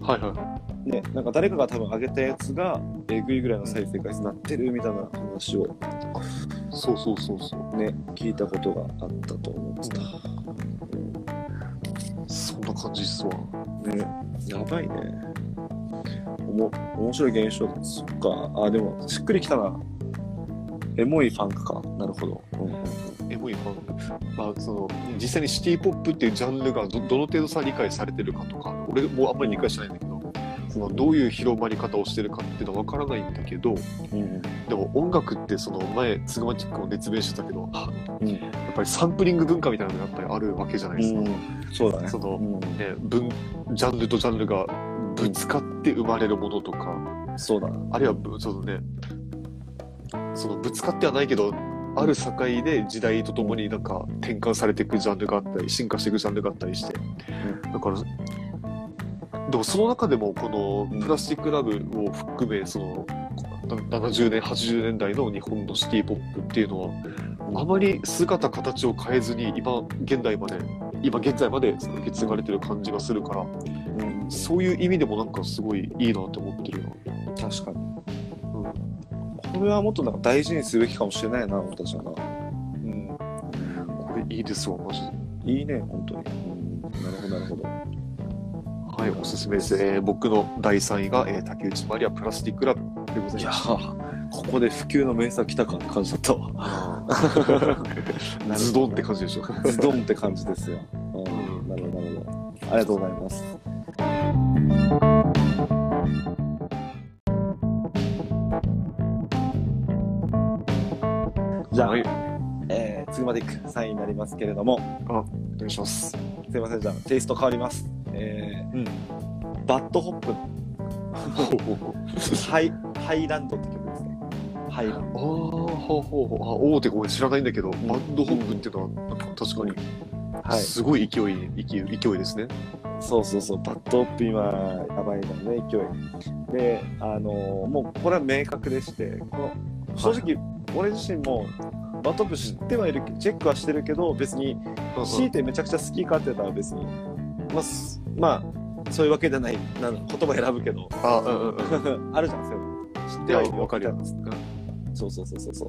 はいはいね、なんか誰かが多分上げたやつがえぐいぐらいの再生回数になってるみたいな話をそうそうそうそう。ね聞いたことがあったと思ってた、そんな感じっすわ。ねやばいね。おも面白い現象そっか。あでもしっくりきたな。エモいファンクか。なるほど、エモいファンク、まあ、その実際にシティ・ポップっていうジャンルがどどの程度さ理解されてるかとか俺もあんまり理解してないんだけどそのどういう広まり方をしてるかっていうのは分からないんだけどうんでも音楽ってその前ツグマチックも熱弁してたけどあうん。やっぱりサンプリング文化みたいなのがやっぱりあるわけじゃないですか。そうだね。そのうん。ね、文ジャンルとジャンルがぶつかって生まれるものとか、そうだな。あるいはぶそのねそのぶつかってはないけどある境で時代とともになんか転換されていくジャンルがあったり進化していくジャンルがあったりして、だからでもその中でもこのプラスチックラブを含めその70年80年代の日本のシティポップっていうのはあまり姿形を変えずに今現代まで今現在まで受け継がれてる感じがするからうんそういう意味でもなんかすごいいいなって思ってるよ。確かにうんこれはもっとなんか大事にすべきかもしれないな俺たちはなうん、これいいですわマジで。いいね本当に、うん、なるほどなるほどはい、おすすめです。えー僕の第3位が、えー竹内まりやプラスティックラブでございいやました。ここで普及の名作来たかって感じだったわズドンって感じでしょ。ズドンって感じですよ、うん、なるほどなるほどありがとうございますじゃあ、はい、えー、次までいく3位になりますけれどもお願いします。すいませんじゃあテイスト変わりますえーうん。 BAD HOP High High Land って曲ですね。High Land ああ、ほうほうほう。あ、大手ごめん知らないんだけど、 BAD HOP っていうのは、なんか確かに、ドはい。すごい勢い、勢い、勢いですね。そうそうそう、 BAD HOP 今、やばいのね、勢い。で、あのーもうこれは明確でして、この正直、俺自身も、 BAD HOP 知ってはいる、チェックはしてるけど、別に、強いてめちゃくちゃ好きかって言ったら別に、まあ、すまあ、そういうわけじゃない、なん言葉選ぶけど、あ、うんうんうん。あるじゃん、そういうの。知ってはいる。わかるよみたいなそうそうそうそうそう。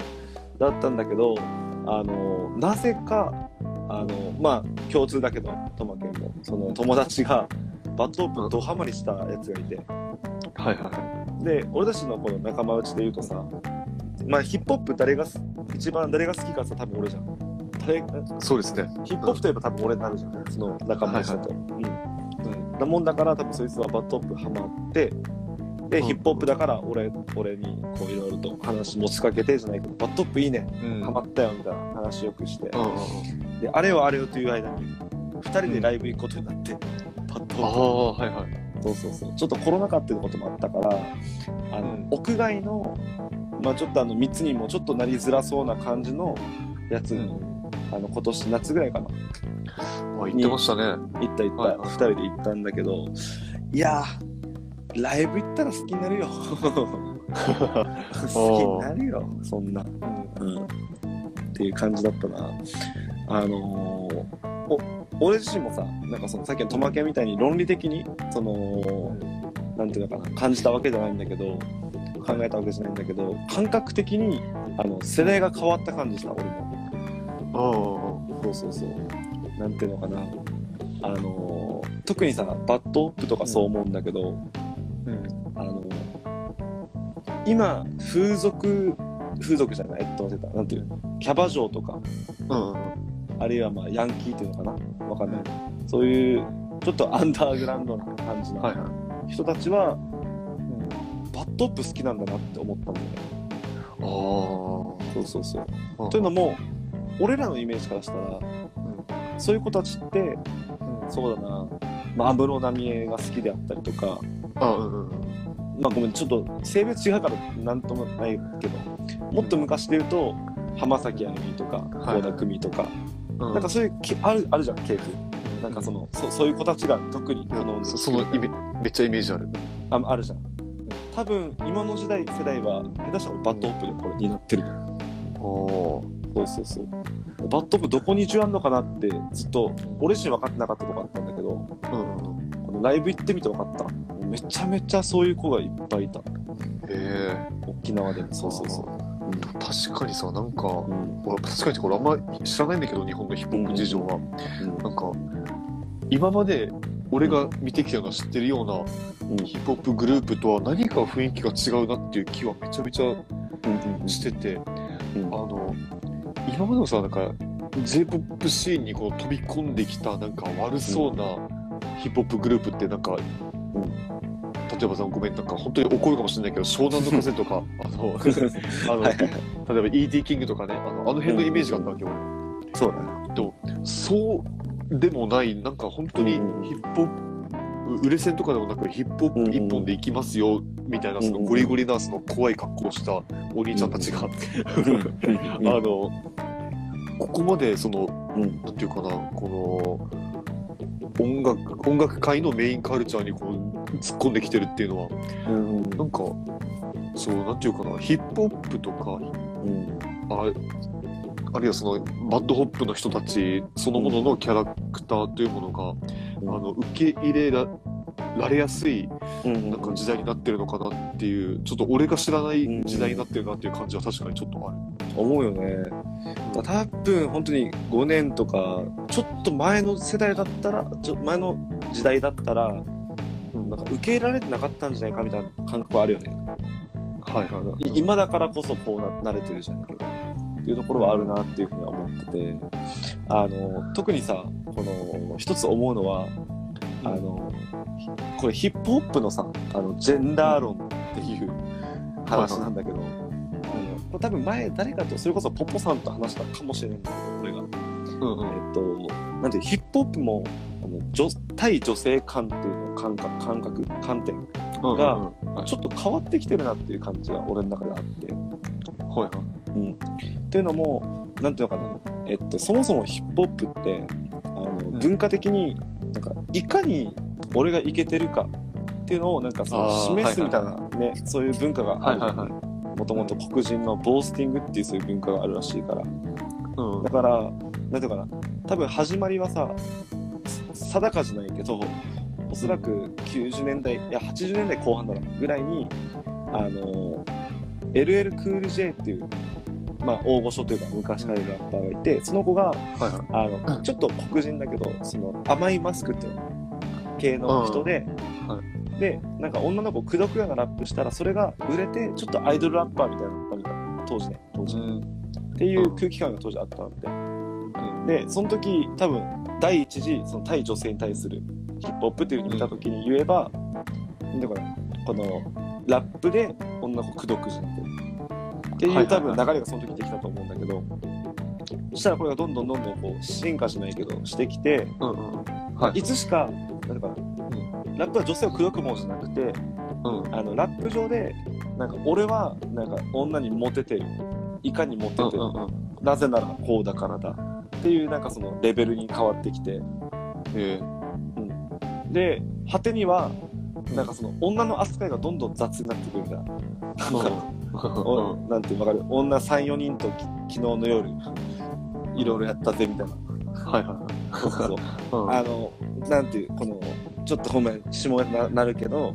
だったんだけど、あのーなぜか、あのーまあ、共通だけど、トマケンも、その友達が、バッドホップドハマりしたやつがいて、はいはい。で俺たちのこの仲間内で言うとさまあヒップホップ誰がす一番誰が好きかって多分俺じゃん。誰そうですね。ヒップホップといえば多分俺になるじゃん。その仲間内だと、うんうんなもんだから多分そいつは BAD HOP ハマってで、うん。ヒップホップだから俺俺にこういろいろと話持ちかけてじゃないけど BAD HOP いいね。うん。ハマったよみたいな話よくして、うん。であれよあれよという間に2人でライブ行くことになって、 BAD あ HOP あ、はいはい。そうそうそう。ちょっとコロナ禍っていうこともあったからあの、うん。屋外のまあちょっとあの密にもちょっとなりづらそうな感じのやつに、あの今年夏ぐらいかな。あ、言ってましたね。行った行った、はいはい。2人で行ったんだけどいやーライブ行ったら好きになるよ。好きになるよそんな、うん、っていう感じだったな。あのーお俺自身もさなんかそのさっきのトマケみたいに論理的にそのなんていうのかな感じたわけじゃないんだけど考えたわけじゃないんだけど感覚的にあの世代が変わった感じした俺もああ、そうそうそうなんていうのかなあの特にさバッドオップとかそう思うんだけど、うん。あの今風俗風俗じゃないえっとなんていうのキャバ嬢とかうん。あるいはまあヤンキーっていうのかなわかんないそういうちょっとアンダーグラウンドな感じはいなはい。人たちは、バッドオップ好きなんだなって思ったんだよねああ。そうそうそうというのも俺らのイメージからしたら、そういう子たちってそうだな。まあ安室奈美恵が好きであったりとか。あうんうん。うん。まあごめんちょっと性別違うからなんともないけど。もっと昔で言うと浜崎あゆみとかはい。倖田來未とか、うん。なんかそういうきあるあるじゃん系譜。なんかそのそそういう子たちが特に好んでそそのイメめっちゃイメージある。ああるじゃん。多分今の時代世代は下手したらバッドオップでこれになってるおそうそうそう。バッドオップどこに需要あんのかなってずっと俺自身分かってなかったとこあったんだけどうんうん。ライブ行ってみて分かった。めちゃめちゃそういう子がいっぱいいた。へえ。沖縄でも。そうそうそう、確かにさなんか、うん。俺確かにこれあんま知らないんだけど日本のヒップホップ事情は、うんなんか今まで俺が見てきたような知ってるようなうん。ヒップホップグループとは何か雰囲気が違うなっていう気はめちゃめちゃうん。してて、うん。あの今までのさなんか J−POP シーンにこう飛び込んできたなんか悪そうなヒップホップグループってなんか、例えばさごめんなんか本当に怒るかもしれないけど湘南の風とか あの あの、はいはい例えば E.T. キングとかねあのあの辺のイメージがあったわけよ、そうだね。俺そうでもないなんか本当にうんヒップホップ売れ線とかでもなくヒップホップ一本でいきますよみたいなそのゴリゴリなその怖い格好をしたお兄ちゃんたちが、あのここまでそのうん。なんていうかなこの音楽音楽界のメインカルチャーにこう突っ込んできてるっていうのはうん。なんかそうなんていうかなヒップホップとかうん。ああるいはその BAD HOP の人たちそのもののキャラクターというものが、あの受け入れらられやすいうんなんか時代になってるのかなっていうちょっと俺が知らない時代になってるなっていう感じは確かにちょっとある。思うよね。だ多分本当に5年とかちょっと前の世代だったらちょ前の時代だったらなんか受け入れられてなかったんじゃないかみたいな感覚はあるよね。はいはいい今だからこそこうな慣れてるじゃんけどっていうところはあるなっていうふうには思っててあの特にさこの一つ思うのはあのこれヒップホップのさあのジェンダー論っていう話なんだけど、あのこれ多分前誰かとそれこそポポさんと話したかもしれないんだけどこれが、うんうん。えっとなんていうヒップホップもあの女対女性観っていうの感覚感覚観点うん。がちょっと変わってきてるなっていう感じが俺の中であって。はいはいうん、っていうのも、なんていうのかな、えっと、そもそもヒップホップって、あのん。文化的に、なんか、いかに俺がいけてるかっていうのを、なんかその示すみたいなね、そういう文化がある。はいはいはい。もともと黒人のボースティングっていうそういう文化があるらしいから。うん。だから、なんていうかな、多分始まりはさ、さ定かじゃないけど、おそらく90年代、いや80年代後半だな、ぐらいに、あの、LL クール J っていう、まあ、大御所というか昔からいるラッパーがいて、その子が、あの、ちょっと黒人だけど、その甘いマスクっていうの系の人で、で、なんか女の子口説くようなラップしたら、それが売れて、ちょっとアイドルラッパーみたいになったみたいな、当時ね、当時。うん。っていう空気感が当時あったんで、で、その時、多分、第一次、その対女性に対するヒップホップっていうふうに見た時に言えば、なんだかな、この、ラップで女の子口説くじゃんって。っていう多分流れがその時できたと思うんだけど、そしたらこれがどんどんどんどんこう進化じゃないけどしてきて、うんうんはいいつしか、なんか、ラップは女性を口説くものじゃなくて、うんあのラップ上で、なんか俺はなんか女にモテてる。いかにモテてる。うんうんなぜならこうだからだ。っていうなんかそのレベルに変わってきて。えで、果てには、なんかその女の扱いがどんどん雑になってくるんだ。おなんていうかる女3、4人とき昨日の夜、いろいろやったぜみたいな。はいはそうそうそう。い うんあの、なんていう、この、ちょっとごめん、下がななるけど、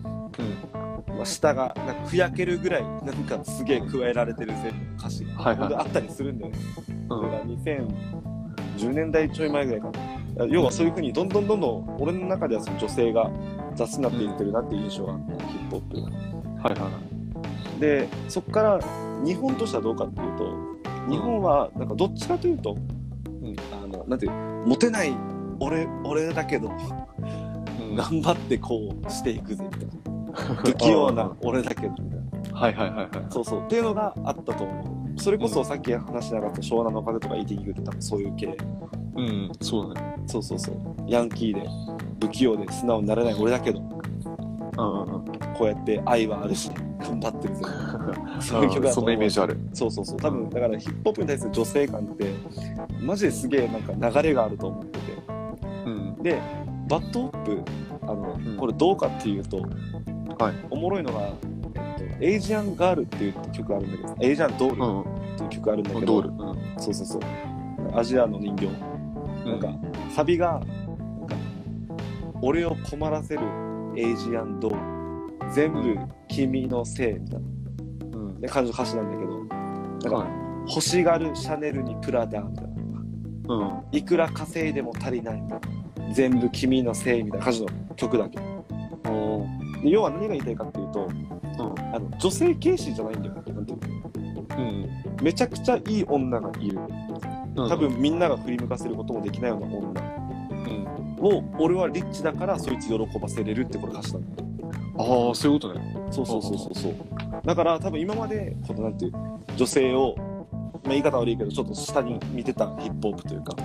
まあ、下がなんかふやけるぐらいなんかすげえ加えられてるぜ歌詞が、はいはいあったりするんだよね。うんそれが2010年代ちょい前ぐらいかな。要はそういうふうにどんどんどんどん俺の中ではその女性が雑になっていってるなっていう印象があった、ヒップホップが。はいはいで、そこから日本としてはどうかっていうと、日本はなんかどっちかというと、んあの、なんていう、モテない俺、俺だけど、うん頑張ってこうしていくぜみたいな。不器用な俺だけどみたいな。はいはいはいはいそうそう。っていうのがあったと思う。それこそさっき話しなかった湘南の風とか ET グって多分そういう系。うんそうだねそうそうそう。ヤンキーで、不器用で素直になれない俺だけど、うんうんうんこうやって愛はあるし、頑張ってるぜ。そういう曲だとそんなイメージあるそうそうそう。多分、だからヒップホップに対する女性感って、マジですげえなんか流れがあると思ってて。うんで、 BAD HOP、あの、んこれどうかっていうと、はいおもろいのが、えっと、 Asian Girl っていう曲あるんだけど、 Asian Doll うんっていう曲あるんだけど、 Doll うんそうそうそう。アジアの人形。なんか、サビが、なんか、俺を困らせる Asian Doll。全部君のせいみたいな。うんで、感じの歌詞なんだけど、だから、欲しがるシャネルにプラダみたいな。うん。いくら稼いでも足りないみたいな。全部君のせいみたいな感じの曲だけ。おで要は何が言いたいかっていうと、うん。あの女性軽視じゃないんだよ。なんていううん。のめちゃくちゃいい女がいる。うん。多分みんなが振り向かせることもできないような女うん。を俺はリッチだからそいつ喜ばせれるってこれ歌詞なんだよ。ああ、そういうことね。そうそうそうそうそう。だから多分今までこのなんていう女性を、まあ、言い方悪いけどちょっと下に見てたヒップホップというか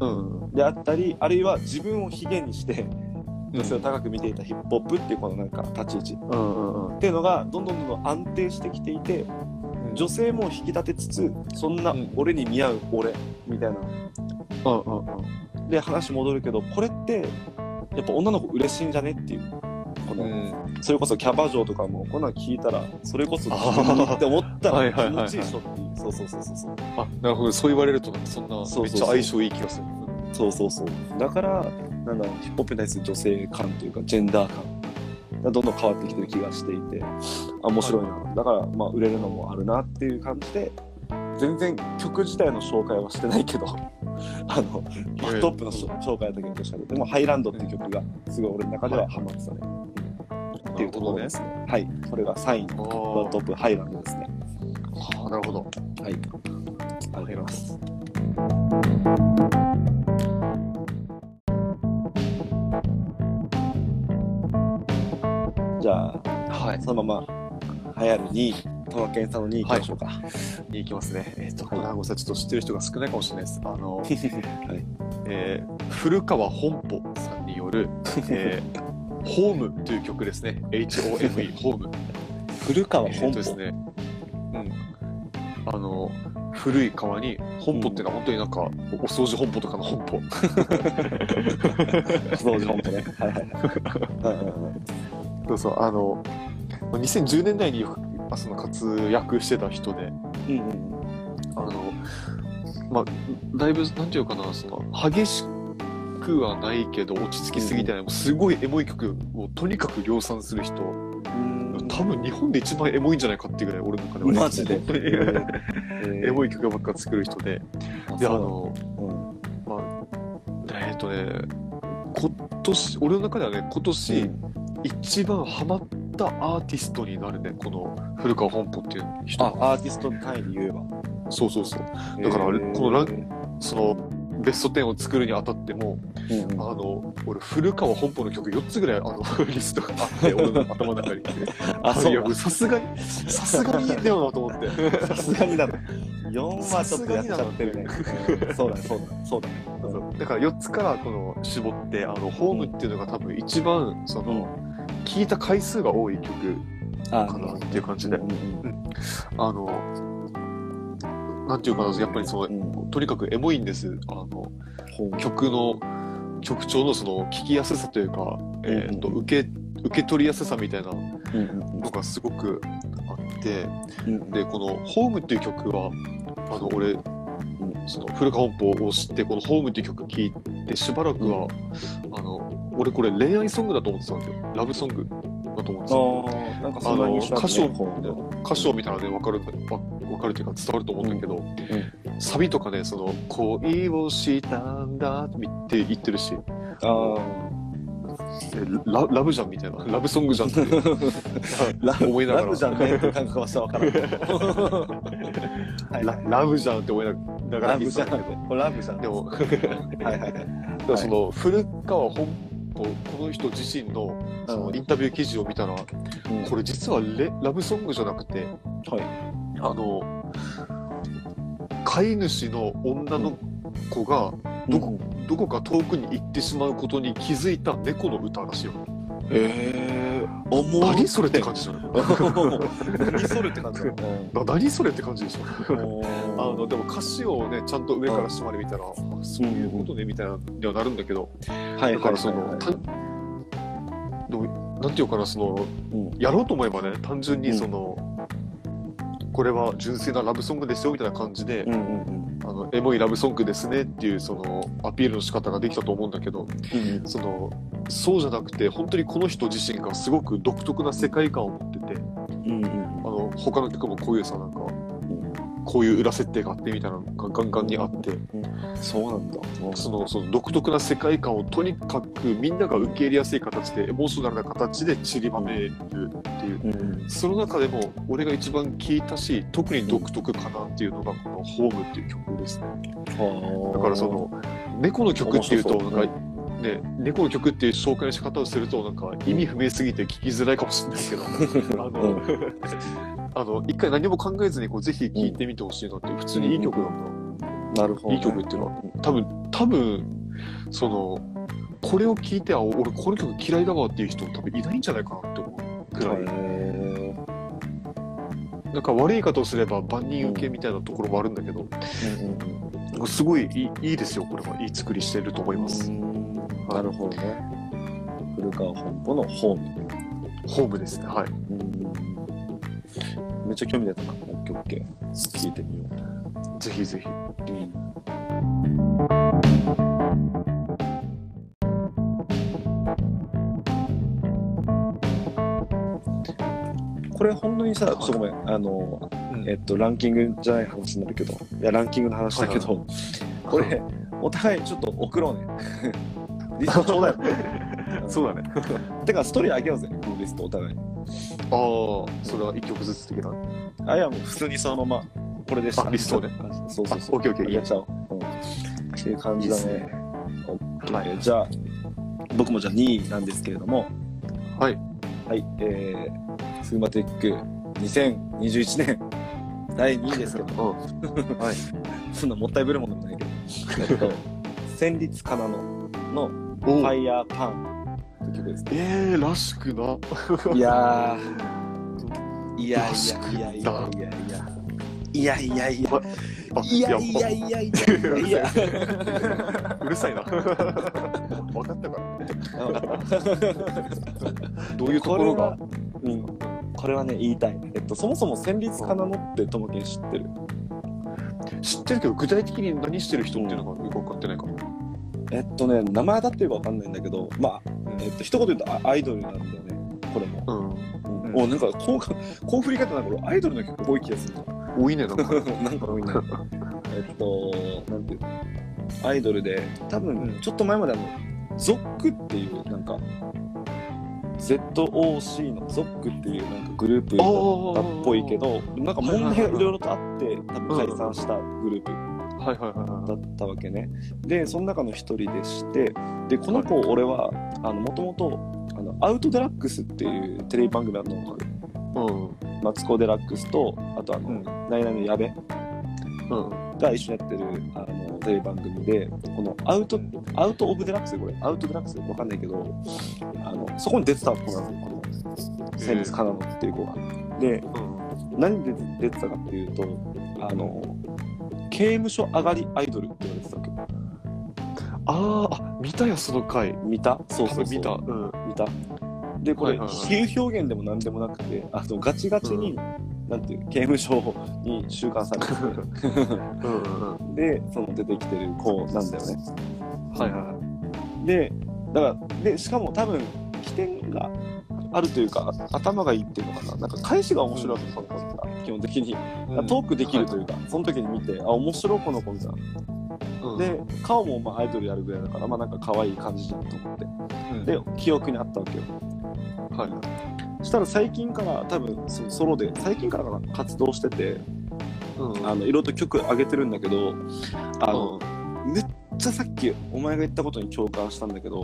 うん。であったりあるいは自分を卑下にして女性を高く見ていたヒップホップっていうこのなんか立ち位置うんうんうん。っていうのがどんどんどんどん安定してきていて女性も引き立てつつそんなうん俺に見合う俺みたいなうんうんうん。で話戻るけどこれってやっぱ女の子嬉しいんじゃねっていう。この、うん。それこそキャバ嬢とかもこんなん聞いたらそれこそって思ったはいはいはいはい。ら気持ちいいでしょっていう。そうそうそうそうそう。あ、なるほど。そう言われると、そんな、めっちゃ相性いい気がする。そうそうそう。だからなんだヒップホップに対する女性感というかジェンダー感がどんどん変わってきてる気がしていて。あ面白いな、だからまあ売れるのもあるなっていう感じで全然曲自体の紹介はしてないけどあのバットップの紹介だけどしたけどでも「ハイランド」っていう曲がすごい俺の中ではハマってたね、っていうところですね。はい。これが3位のバットップハイランドですね。ああ、なるほど。はい。ありがとうございます。じゃあはい。そのまま流行る2位、トマケンさんの2位いきましょうか。に行きますね。えっ、と、これはごめんなさいちょっと知ってる人が少ないかもしれないです。あの、はい。えー古川本舗さんによる、えーホームという曲ですね。H-O-M-E、ホーム。古川えー本舗。とですね。うん。あの、古い川に、本舗っていうのは本当になんか、お掃除本舗とかの本舗。掃除本舗ね。はいはいはいうんうんうん。そうそう、あの、まあ2010年代によくあその活躍してた人で、うんうんあの、まあ、だいぶ、なんていうかな、その、激しくはないけど、落ち着きすぎてない、もうすごいエモい曲をとにかく量産する人、うん。多分日本で一番エモいんじゃないかっていうぐらい、俺の中では。ね。マジで。本当にエモい曲ばっか作る人で、で、あの、う。んまあ、えっ、とね、今年、俺の中ではね、今年、一番ハマったアーティストになるね、この古川本舗っていう人あ、アーティスト単位で言えば。そうそうそう。だからあれへーこのラそのベスト10を作るにあたっても、うんうんあの、俺、古川本舗の曲4つぐらいあの リストがあって、俺の頭の中に。あ、そうだいや、さすがに、さすがにだよなと思って。さすがにだな。4はちょっとやっちゃってるね。うんそうだね、そうだね、そうだね。だから4つからこの絞って、あの、ホームっていうのが多分一番、その、聴いた回数が多い曲あかなっていう感じで。あの、なんていうかな、やっぱりその、うん。とにかくエモいんです。あの、曲の曲調のその聞きやすさというか、えー、とうんうん。受け受け取りやすさみたいなのがすごくあってうんでこの「ホームっていう曲はあの俺その古川本舗を知ってこの「ホームっていう曲聴いてしばらくは、あの俺これ恋愛ソングだと思ってたんですよ。ラブソングだと思ってたああ、なんかそあのんな印象歌詞歌詞を見たらね分かるわ分かるというか伝わると思うんだけど、サビとかねその「恋をしたんだ」って言ってるし。あえララブじゃんみたいな。ラブソングじゃんって ラ思いながら。ラブじゃんねって感覚はしたら分からん ララブじゃんって思いながらラブじゃん。ラブじゃん。でも、はいはいはい。だからその古川本舗この人自身のそのうんインタビュー記事を見たら、これ実はレラブソングじゃなくて、はい。あの、飼い主の女の子がどこどこか遠くに行ってしまうことに気づいた猫の歌らしいよ。ええー、思何それって感じじゃない何それって感じだよ。な何それって感じでしょ。あのあでも歌詞をねちゃんと上から下まで見たら、あそういうことねみたいなにはなるんだけど、はいだからその、はいたどうなんていうかなそのうん。やろうと思えばね単純にその、これは純粋なラブソングですよみたいな感じで、うんうんあのエモいラブソングですねっていうそのアピールの仕方ができたと思うんだけどうん。そのそうじゃなくて本当にこの人自身がすごく独特な世界観を持っててうんうん。あの他の曲もこういうさなんか、こういう裏設定があってみたいなのがガンガンにあって、そうなんだ。そのその独特な世界観をとにかくみんなが受け入れやすい形でエモーショナルな形で散りばめるっていう。うん。その中でも俺が一番聴いたし特に独特かなっていうのがこの「ホームっていう曲ですね。だからその猫の曲っていうとなんかね猫の曲っていう紹介の仕方をするとなんか意味不明すぎて聞きづらいかもしれないけど。あの、あの一回何も考えずにこうぜひ聴いてみてほしいなって普通にいい曲なんだ。なるほどね。いい曲っていうのは。多分多分そのこれを聞いてあ俺この曲嫌いだわっていう人多分いないんじゃないかなって思うくらい、へなんか悪い言い方をすれば万人受けみたいなところもあるんだけど、ーすごいいいいいですよこれはいい作りしてると思います、うん。なるほどね。古川本舗のホーム。ホームですねはいめっちゃ興味出たな。オッケーオッケー。聞いてみよぜひぜひう。これ本当にさ、ちょっとごめん、あの、えっと、ランキングじゃない話になるけど、いや、ランキングの話だけど、これ、お互いちょっと送ろうね。リストちょうだい。そうだね。てか、ストーリーあげようぜ、このリストお互い。に。ああそれは一曲ずつ的なあ、いや、もう普通にそのまま、これでした。あリストね。そうそうそう。あオッケーオッケーあげちゃおう。うん。っていう感じだね。はい。じゃあ、僕もじゃあ2位なんですけれども、はい。はい、えー、スーマテック2021年。第2位ですけど、うん。はい。そんなもったいぶるものでもないけど、えっと、戦慄かなの。のおファイヤーパンって曲ですね。えー、らしくないやー、いやいやいやいやいやいや。いやいやいや。あいやいやいやいやいやいや。うるさいな分かったからどういうところがうん、これはね言いたい、えっと、そもそも戦慄かなのってともけん知ってる？知ってるけど具体的に何してる人っていうのがよく分かってないかも、えっとね名前だっていうかわかんないんだけどまあ、えっと一言で言うとあアイドルなんだよねこれも、うん、うん。うん。おなんかこうかこう振り方なんか俺アイドルの曲多い気がする。多いねなんか。なんか。多いね。えっとなんていうの。アイドルで多分うん。ちょっと前まであのゾックっていうなんか ZOC のゾックっていうなんかグループだったっぽいけどなんか問題がいろいろとあって多分解散したグループはいはいはいだったわけね。で、その中の一人でして、で、この子、俺は、あの、もともと、あの、アウトデラックスっていうテレビ番組あるの。うん。マツコ・デラックスと、あとあの、うん。ナイナイの矢部うん。が一緒にやってる、あの、テレビ番組で、このアウト、アウト・オブ・デラックスこれ、アウト・デラックスわかんないけど、あの、そこに出てた子なんですよ、この、センス・カナノっていう子が。で、うん。何で出てたかっていうと、あの、刑務所上がりアイドルって言われてたわけ？あーあ見たよその回。見た。そうそう見た。うん見た。でこれ、はいはいはい。比喩表現でも何でもなくてあのガチガチに、なんていう刑務所に収監されて うんうんうん。てでその出てきてる子なんだよね。はいはいはい。でだからでしかも多分起点があるというか頭がいいっていうのかな。なんか返しが面白いこの子って基本的に、トークできるというか、その時に見てあ面白いこの子みたいな。うん。で顔もまあアイドルやるぐらいだからまあなんか可愛い感じじゃんと思って。うん。で記憶にあったわけよ。はい。そしたら最近から多分そのソロで最近からかな活動しててうん。あのいろいろと曲上げてるんだけどあの、めっちゃさっきお前が言ったことに共感したんだけど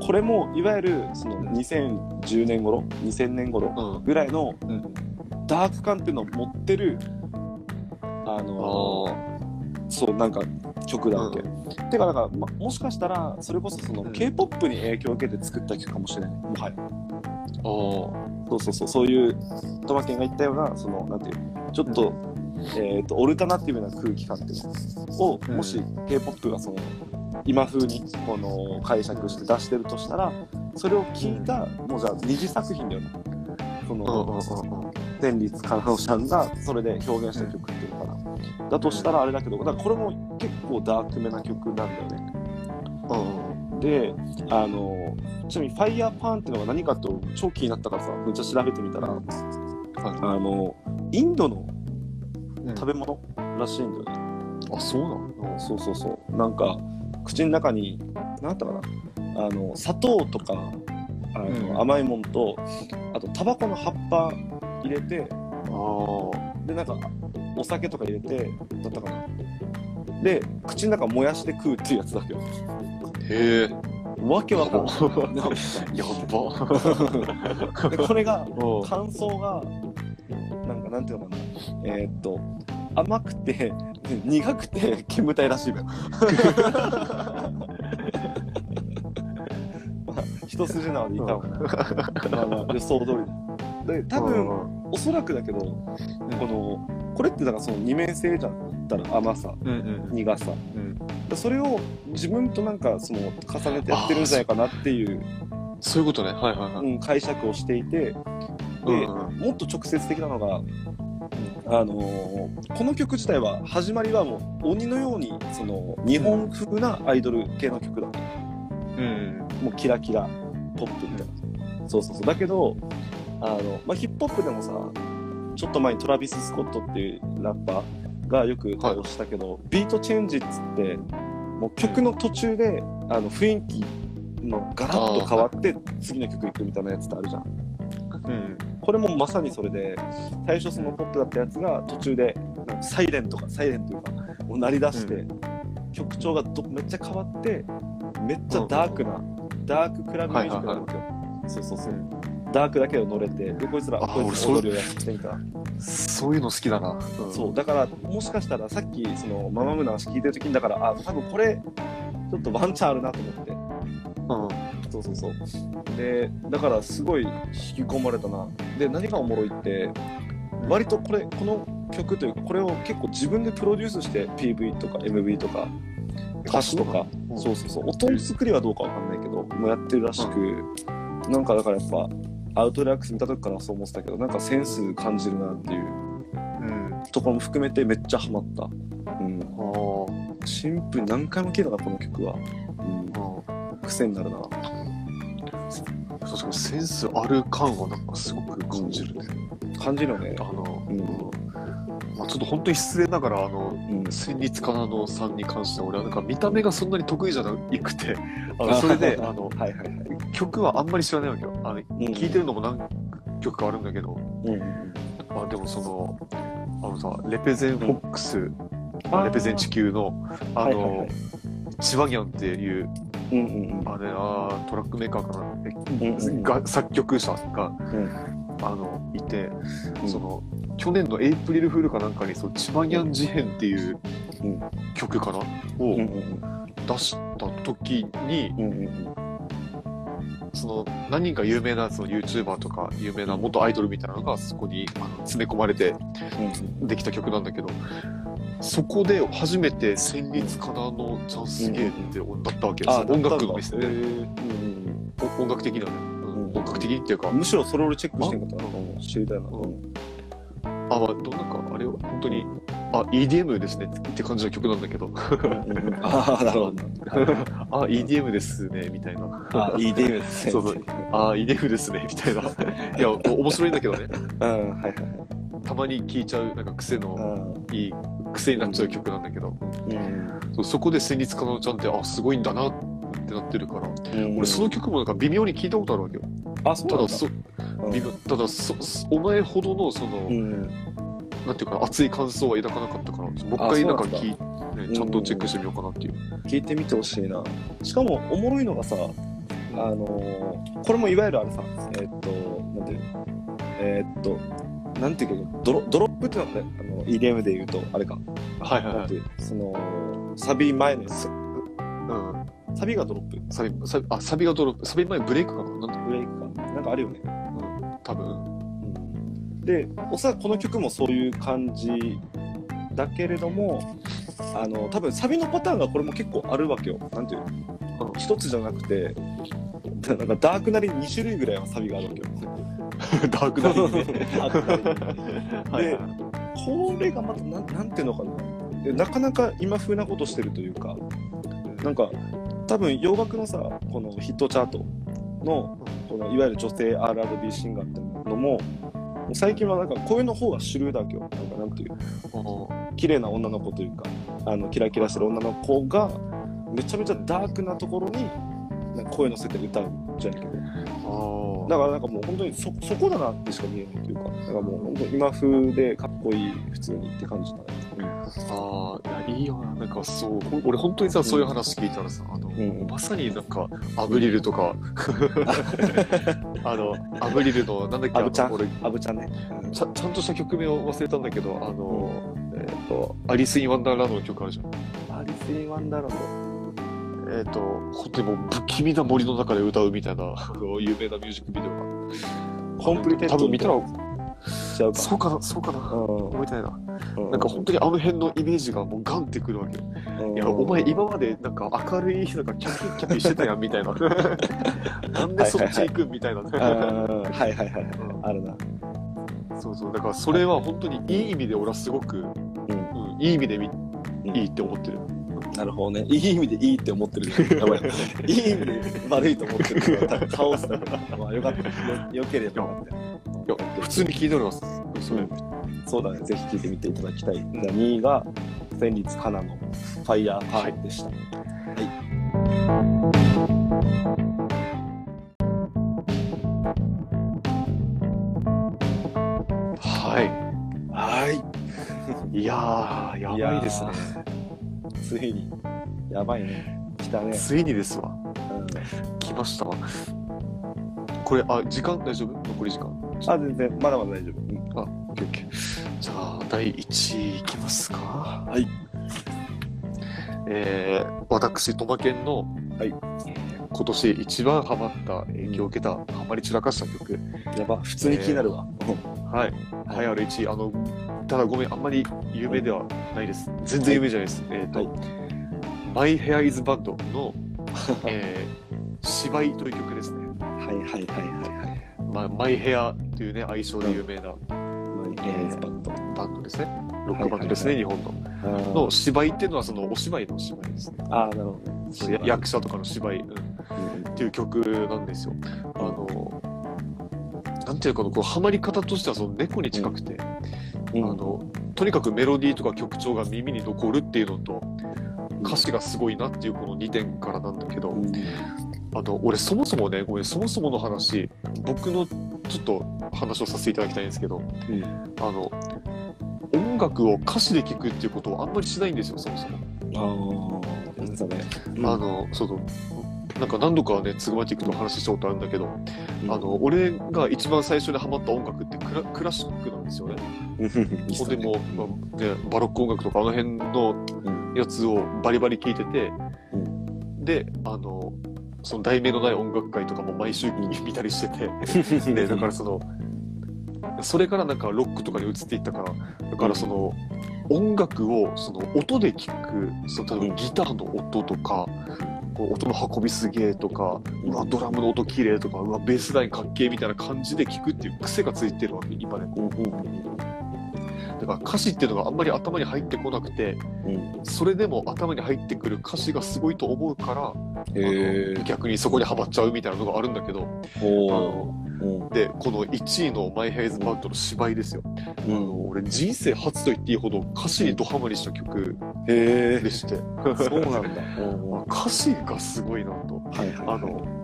これもいわゆるその2010年頃2000年頃うん。ぐらいのうん。ダーク感っていうのを持ってるあのそうなんか曲だわけ、てかだから、ま、もしかしたらそれこそそのうん。K p o p に影響を受けて作った曲かもしれない。もはや。あそうそうそう、そういう、トマケンが言ったような、その、なんていう、ちょっと、えっ、と、オルタナティブな空気感っていうのを、うん。もし K-POP がその、今風に、この、解釈して出してるとしたら、それを聞いた、もうじゃあ二次作品だよね。その、天立かなのさんが、それで表現した曲っていうのかな。だとしたらあれだけど、だからこれも結構ダークめな曲なんだよね。うんで、あの、ちなみに、ファイヤーパンっていうのが何かと超気になったからさ、めっちゃ調べてみたら、あの、インドの食べ物らしいんだよね。あ、そうなの？うんそうそうそう。なんか、口の中に、なんだったかな、あの、砂糖とか、あの、うん甘いもんと、あと、タバコの葉っぱ入れて、あで、なんか、お酒とか入れて、だったかな。で、口の中燃やして食うっていうやつだけど。あ。へえ。わけわかんない。やば。でこれが、うん感想が、なんか、なんていうのかな。えーっと、甘くて、苦くて、煙たいらしいのよ。まあ、一筋縄でいたのかな。まあまあ、予想通りだ。で、多分、おそらくだけど、この、これってだからその二面性じゃん。だったら甘さ、うんうん苦さ。うん。でそれを自分となんかその重ねてやってるんじゃないかなっていう、そういうことね。はいはいはい。うん、解釈をしていて、で、うんもっと直接的なのが、あのーこの曲自体は始まりはもう鬼のようにその日本風なアイドル系の曲だ。うん。もうキラキラポップみたいな、そうそうそう。だけどあの、まあ、ヒップホップでもさちょっと前にトラビス・スコットっていうラッパーがよく歌をしたけど、ビートチェンジっつってもう曲の途中であの雰囲気のガラッと変わって次の曲行くみたいなやつってあるじゃんうん。これもまさにそれで最初そのポップだったやつが途中でサイレンとかサイレンというかもう鳴り出して、う曲調がどめっちゃ変わってめっちゃダークな、ダーククラブミュージックなんだよ、そうそうそう、ダークだけを乗れてでこいつらあこいつ俺踊りをやってきてみたそういうの好きだな。そうだからもしかしたらさっきそのママムの話聞いてる時にだからあ多分これちょっとワンチャンあるなと思ってうん。そうそうそう。で、だからすごい引き込まれたな。で、何がおもろいって、割とこれ、この曲というか、これを結構自分でプロデュースして PV とか MV とか歌詞とか、うんそうそうそう、音作りはどうかわかんないけど、もうやってるらしく、なんかだからやっぱ、アウトラックス見た時からそう思ってたけど、なんかセンス感じるなっていううん。ところも含めてめっちゃハマった。うん。シンプルに何回も聴いたな、この曲は。うん。癖になるな。確かにセンスある感はなんかすごく感じるね。感じるよねあ。の、うんまあ、ちょっと本当に失礼ながら、あの、うん。戦慄かなのさんに関しては、俺はなんか見た目がそんなに得意じゃなくて、あのそれで、あの、はいはいはい。曲はあんまり知らないわけよ。あの、聴いてるのも何曲かあるんだけど、うん。まあでもその、あのさ、レペゼンフォックス、レペゼン地球の、あの、はいはいはいチワギャンっていう、うんうんあれあートラックメーカーかな、えうんうん。が作曲者が、うん。あのいて、うん。その去年のエイプリルフールかなんかにそうチワギャン事変っていううん。曲かな、を出した時に、うんうんうん。その何人か有名なその YouTuber とか有名な元アイドルみたいなのがそこにあの詰め込まれてできた曲なんだけどそこで初めて旋律かなのチャンスゲーってだったわけ、あその音楽のミスで、へー。うんお音楽的なね、うん。うん音楽的っていうか。うんむしろそれ俺チェックしてんかったなうん知りたいなう。ん。あ、まあ、どうなんか、あれは本当に、あ、EDM ですね。って感じの曲なんだけど、ああなるほど。あ、EDM ですね、みたいな。あいいデーですね。そうそう。あ、EDM ですね、みたいな。いや、面白いんだけどね、うんはいはいはい。たまに聴いちゃう、なんか癖のうん。いい、癖になっちゃう曲なんだけど、うん。そこで旋律かなのちゃんって、あ、すごいんだなってなってるから、うん。俺その曲もなんか微妙に聞いたことあるわけよ。あそうただそ、微妙ただそ、そお前ほどの、その、うん。なんていうかな、熱い感想は抱かなかったから、もう一あ回なんか聞いて、ね、ちゃんとチェックしてみようかなっていう。聞いてみてほしいな。しかもおもろいのがさあのーこれもいわゆるあれさえーっとなんていうの？えーっとなんていうかドロドロップっていうのがねあの EDM で言うとあれか。はいはいはい。なんていうそのサビ前のやつ。うん。サビがドロップ。サビ、サビ、あ、サビがドロップ、サビ前ブレイクかな。なんて、ブレイクか。なんかあるよね、多分。うん、でおそらくこの曲もそういう感じだけれどもあの多分サビのパターンがこれも結構あるわけよ。なんていうの？一つじゃなくてなんかダークなり2種類ぐらいはサビがあるわけよ ダークナインね。ダークナリはいはい。これがまたなんなんていうのかな。でなかなか今風なことしてるというかなんか多分洋楽のさこのヒットチャートのこのいわゆる女性 R&B シンガーってのも最近はなんか声の方が主流だけど、なんかなんていう、綺麗な女の子というか、あのキラキラしてる女の子が、めちゃめちゃダークなところに、なんか声乗せて歌うじゃんけど。だからなんかもう本当にそそこだなってしか見えないというか、だからもう本当今風でかっこいい普通にって感じだね。ああ、いや、いいよな。なんかそう、俺本当にさ、そういう話聞いたらさ、あの、うん、まさになんか、 Avril とか、あの、 Avril の、なんだっけ、アブちゃん、俺、アブちゃんね、ちゃ。ちゃんとした曲名を忘れたんだけど、あの、えっ、ー、と、 Alice in Wonderland の曲あるじゃん。アリス・イン・ワンダーランドえっ、ー、と、本当にもう不気味な森の中で歌うみたいな、有名なミュージックビデオが。 Complicated 多分見たら、そうかな、そうかな、覚えてないな。なんか本当にあの辺のイメージがもうガンってくるわけよ。いや、お前今までなんか明るい、なんかキャピキャピしてたやんみたいな。なんでそっち行くみたいな。はいはいはい。あるな。そうそう、だからそれは本当にいい意味で俺はすごく、うん、いい意味でいいって思ってる。なるほどね。いい意味でいいって思ってる。やばい。いい意味で悪いと思ってるから、カオスだから。まあよかった。よよければよかった。普通に聞いております。それ、そうだね。ぜひ聞いてみていただきたい。じゃあ2位が、戦慄かなのファイヤーパーでした。はい。はい。はい。いやー、やばいですね。ついに。やばいね。来たね。ついにですわ。うん、来ましたわ。これ、あ、時間大丈夫？残り時間？あ、全然、まだまだ大丈夫。うん、あ、オッケーオッケー。じゃあ、第1位いきますか。はい。えー、私、トマケンの、はい、今年一番ハマった影響を受けた、ハマり散らかした曲。やば、普通に気になるわ。えー、はい。はい、ある1位。あの、ただごめん、あんまり有名ではないです。全然有名じゃないです。はい、えっ、ー、と、はい、マイヘアイズバンドの、えー、芝居という曲ですね。はいはいはいはいはい。まあ、マイヘアというね、愛称で有名な、マイヘアイズバンド。バンドですね。ロックバンドですね、日本の。の芝居っていうのはそのお芝居の芝居ですね。ああ、なるほど、ね。役者とかの芝居、うん、っていう曲なんですよ。あの、なんていうかこう、ハマり方としてはその猫に近くて、あのとにかくメロディーとか曲調が耳に残るっていうのと歌詞がすごいなっていうこの2点からなんだけど、あの俺そもそもねごめんそもそもの話僕のちょっと話をさせていただきたいんですけど、うん、あの音楽を歌詞で聴くっていうことをあんまりしないんですよそもそも。ああ、ね、あのそうそうなんか何度かね、ツグマティックと話したことあるんだけど、うん、あの、俺が一番最初にハマった音楽ってクラクラシックなんですよね。ほんでも、まあね、バロック音楽とかあの辺のやつをバリバリ聴いてて、うん、で、あの、その題名のない音楽会とかも毎週見たりしてて、で、だからその、それからなんかロックとかに移っていったから、だからその、音楽をその音で聴く、その例えばギターの音とか、こう音の運びすげえとか、うわ、ドラムの音綺麗とか、うわ、ベースラインかっけえみたいな感じで聞くっていう癖がついてるわけ、今ね。だから歌詞っていうのがあんまり頭に入ってこなくて、うん、それでも頭に入ってくる歌詞がすごいと思うから、逆にそこにはまっちゃうみたいなのがあるんだけど、で、この1位のマイヘイズバンドの芝居ですよ。うん、あの俺、人生初と言っていいほど歌詞にドハマりした曲でして。そうなんだ。歌詞がすごいなと。はいはいはい、あの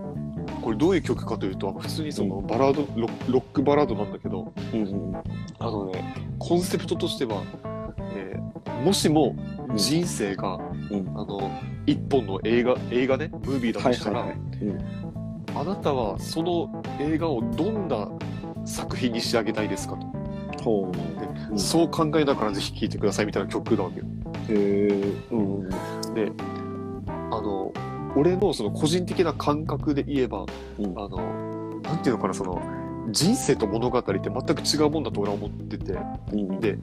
これどういう曲かというと普通にそのバラード、うん、ロックバラードなんだけど、うんうん、あのねコンセプトとしては、えー、もしも人生が、うん、あの一本の映画映画ねムービーだとしたら、はいはいはい。うんあなたはその映画をどんな作品に仕上げたいですかと。ほう、うん、そう考えながらぜひ聴いてくださいみたいな曲なわけよ。へうん、であの俺のその個人的な感覚で言えば、うん、あのなんていうのかなその人生と物語って全く違うもんだと俺は思ってて、うん、で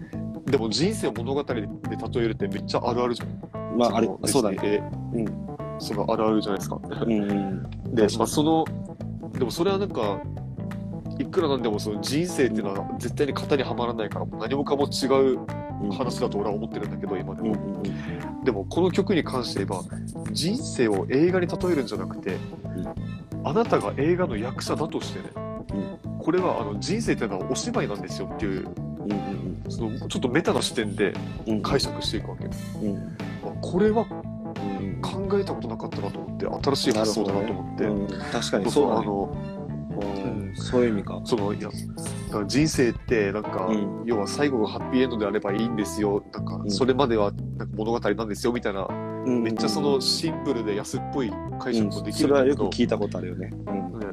でも人生を物語で例えるってめっちゃあるあるじゃん。まああれそうだね。うんそのあるあるじゃないですか。うん、で、まあ、そのでもそれはなんかいくらなんでもその人生っていうのは絶対に型にはまらないから何もかも違う話だと俺は思ってるんだけど今でも、でもこの曲に関して言えば人生を映画に例えるんじゃなくて、あなたが映画の役者だとしてね、これはあの人生っていうのはお芝居なんですよっていうそのちょっとメタな視点でうん。解釈していくわけ、うん。あこれはうん。考えたことなかったなと思って新しい発想だなと思って、うん、確かにそうね。あのうん。そういう意味か。そのいや人生ってなんか、うん。要は最後がハッピーエンドであればいいんですよ。なんかうん。それまではなんか物語なんですよみたいな、めめっちゃそのシンプルで安っぽい解釈もできそれはよく聞いたことあるよね。うん。ね。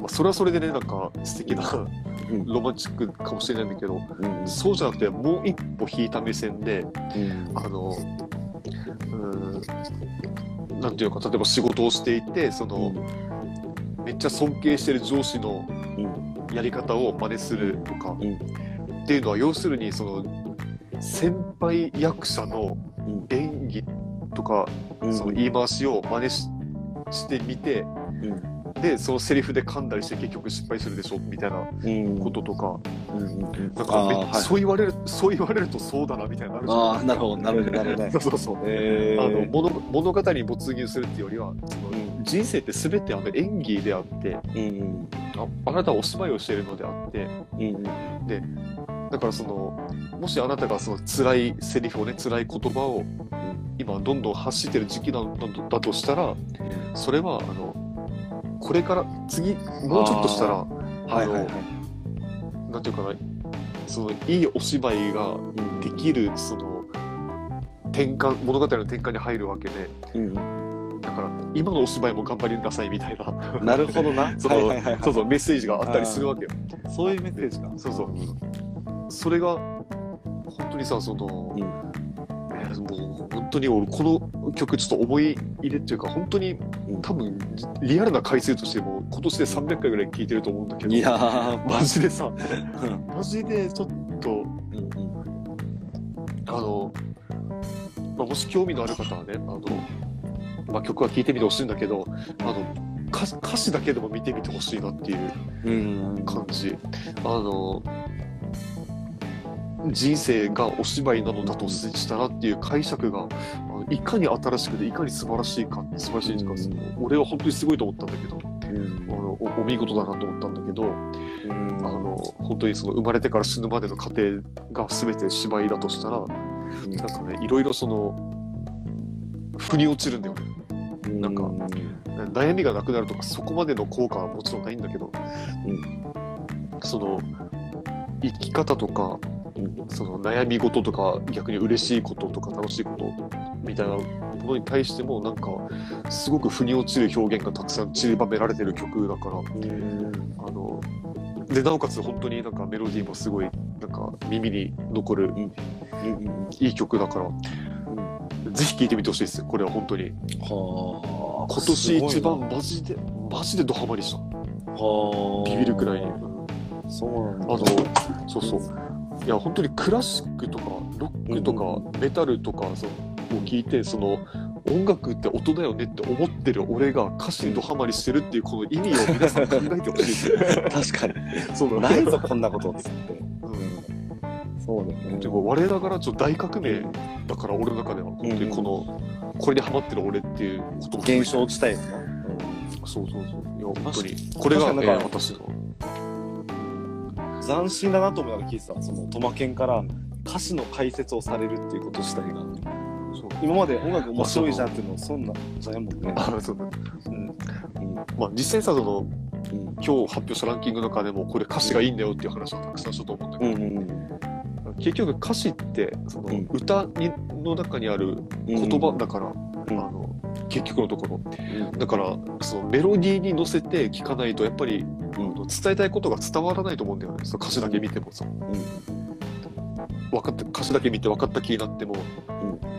まあ、それはそれでねなんか素敵なうん。ロマンチックかもしれないんだけどうん。そうじゃなくてもう一歩引いた目線でうん。あのうんなんていうのか例えば仕事をしていてその、めっちゃ尊敬してる上司のうん。やり方を真似するとか、うんっていうのは要するにその先輩役者のうん。演技とか、うん。その言い回しを真似ししてみてうん。でそのセリフで噛んだりして結局失敗するでしょみたいなうん。こととか、うんうんうん。なんあかそう言われるそう言われるとそうだなみたいなのあるなるほど、なるほど、なるほどね。そうそうそう。えあの物物語に没入するっていうよりはその、うん。人生って全てあの演技であってうんああなたはお芝居をしているのであってうんうん。だからそのもしあなたがその辛いセリフをね辛い言葉を今どんどん発してる時期なんだだとしたらそれはあのこれから次もうちょっとしたらはいはいはい。なんていうかなそのいいお芝居ができるその転換物語の転換に入るわけでうんだから今のお芝居も頑張りなさいみたいななるほどな。そのそうそうメッセージがあったりするわけよ。そういうメッセージか。そうそうそれが本当にさその、もう本当に俺この曲ちょっと思い入れっていうか本当にうん多分リアルな回数としても今年で300回ぐらい聴いてると思うんだけどいやー、マジでさうん。マジでちょっとうんあの、まあ、もし興味のある方はねあの、まあ、曲は聴いてみてほしいんだけどあの歌詞歌詞だけでも見てみてほしいなっていううん。うん感じ。あの人生がお芝居なのだとしたらっていう解釈があのいかに新しくていかに素晴らしいか素晴らしいか、うん。俺は本当にすごいと思ったんだけどうん。あのおお見事だなと思ったんだけど、うん。あの本当にその生まれてから死ぬまでの過程が全て芝居だとしたらなんかねいろいろその腑に落ちるんだよね。なんか悩みがなくなるとかそこまでの効果はもちろんないんだけど、その生き方とかうんその悩み事とか逆に嬉しいこととか楽しいことみたいなものに対してもなんかすごく腑に落ちる表現がたくさん散りばめられてる曲だからうんあのでなおかつ本当になんかメロディーもすごいなんか耳に残るうん。うんいい曲だから、ぜひ聴いてみてほしいですこれは本当に。はあ。今年一番すマジでマジでドハマりした。はあ。ビビるくらいに。そうなんだ。あの、そうそう。いや、本当にクラシックとか、ロックとか、メタルとかそうを聞いて、その、音楽って音だよねって思ってる俺が歌詞にドハマりしてるっていうこの意味を皆さん考えてほしい。です。確かに。そうだないぞこんなことっつって。うん。そうだよね。でも我ながらちょっと大革命だから俺の中では本当にこの、これにハマってる俺っていうことも現象地帯よなそうそうそう。いや本当に。これが、えー私の斬新だなと思いながら聞いてたそのトマケンから歌詞の解説をされるっていうこと自体が。今まで音楽面白いじゃんっていうのそんなんじゃないもんね。あそうだう。ん。まあ実際さそのうん今日発表したランキングの中でもこれ歌詞がいいんだよっていう話はたくさんしたと思うんだけど、うんうん結局歌詞ってそのうん。歌にの中にあるうん言葉だから、うん。あの結局のところ。うん。だからそのメロディーに乗せて聴かないとやっぱり、あの伝えたいことが伝わらないと思うんだよね。その歌詞だけ見ても。さ分かった歌詞だけ見て分かった気になっても、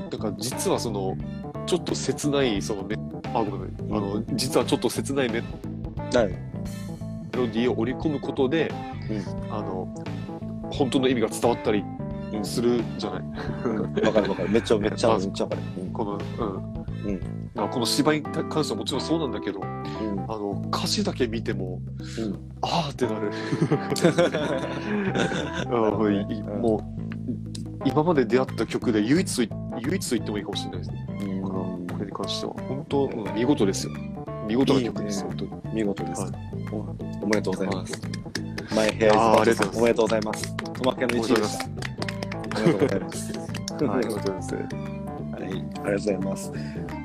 だから実はそのちょっと切ないそのメあごめんあの実はちょっと切ないメはい。メロディーを織り込むことで、あの本当の意味が伝わったりうん。するじゃない、わかるわかる。めっちゃめっちゃ まあめっちゃわかる。この、うん。うんまあこの芝居に関してはもちろんそうなんだけどうん。あの歌詞だけ見ても、うん。ああってなる。もう今まで出会った曲で唯一と唯一と言ってもいいかもしれないですね、うん。これに関しては。本当、うん見事ですよ。見事な曲ですいいね。本当に。見事です。はい。おめでとうございます。マイヘアイズおめでとうございます。トマケンの1位でした。おめでとうございます。はい、ありがとうございます。はい、ありがとうございます。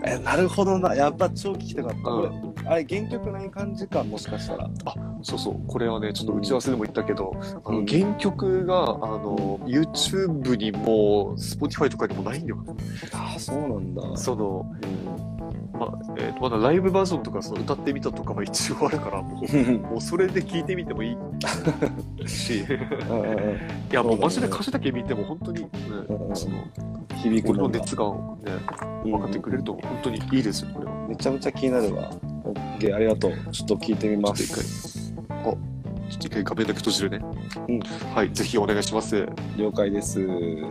え、なるほどな。やっぱ超聞きたかった。これ、あれ、原曲ない感じか、もしかしたら。そうそう、これはね、ちょっと打ち合わせでも言ったけど、あうんの原曲が、あの、YouTube にも、Spotify とかにもないんだよ。ああ、そうなんだ。その、うん。まあ、えーとまだライブバージョンとか、その歌ってみたとかは一応あるから、もう、もうそれで聞いてみてもいいし、いや、もうマジで歌詞だけ見ても、本当に、ねうんその、響くの熱がね、分かってくれると、本当にいいですよ、これは。めちゃめちゃ気になるわ。オッケー、ありがとう。ちょっと聞いてみまちょっとす。ちょっと一回画面だけ閉じるね。うんはい、ぜひお願いします。了解です。はい、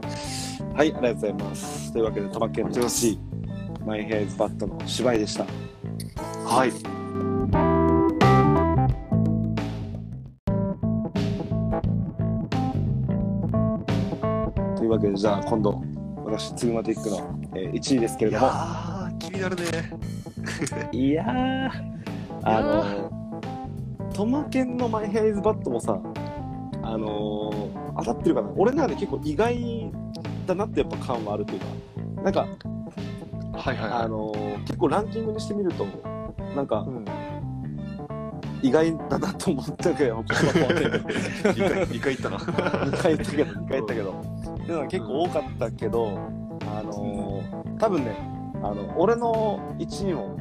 ありがとうございます。というわけで、玉県の1位、マイヘアイズバットの芝居でした。はい。というわけで、じゃあ今度、私、ツグマティックの、えー1位ですけれいやども、ー、気になるね。いやー、あの、トマケンのマイヘアイズバットもさ、あのー当たってるかな俺の中で結構意外だなってやっぱ感はあるというか、なんか、はいはいあのー結構ランキングにしてみると、なんかうん、意外だなと思ったけど、2 2回、二回言ったな。回言ったけど、2回言ったけど、うのは結構多かったけど、あのー多分ね、あの俺の1位も、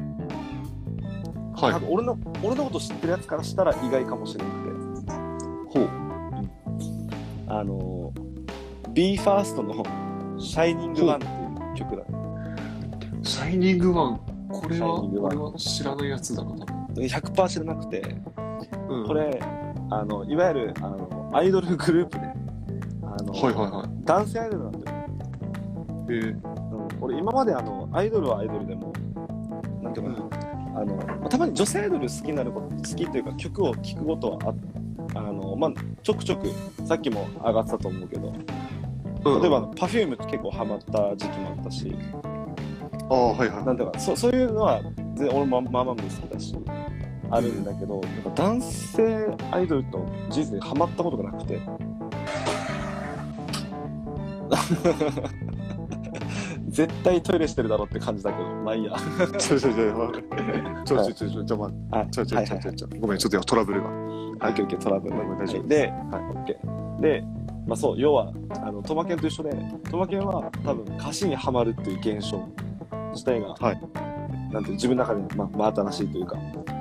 はい多。分俺の俺のこと知ってるやつからしたら意外かもしれなくて、ほう。あのー、BE:FIRST の「シャイニングワンっていう曲だ。シャイニングワン。これは、俺は知らないやつだな、多分。100%知らなくて、うん。こ、れ、あのいわゆるあのアイドルグループで、あのはいはいはい。男性アイドルなんだよ。え。ー、うん、俺今まであのアイドルはアイドルでもなんていうかな、あのまあたまに女性アイドル好きになること好きというか曲を聴くことはああの、まあ、ちょくちょくさっきも上がってたと思うけど。うん。例えば、Perfume って結構ハマった時期もあったしあ、はいはい。なんていうかそそういうのは俺もまあまあ好きだしあるんだけど、なんか男性アイドルと人生でハマったことがなくて絶対トイレしてるだろって感じだけどまあいいやちょちょちょ、ちょちょちょちょ、ちょ、ちょちょちょちょちょ、ごめん、ちょっとトラブルが。オッケーオッケートラブルねごめん大丈夫で、はい、オッケー。で、まあそう、要は、あの、トマケンと一緒で、トマケンは多分歌詞にはまるっていう現象自体が、はいなんて自分の中で、まあ、真新しいというか、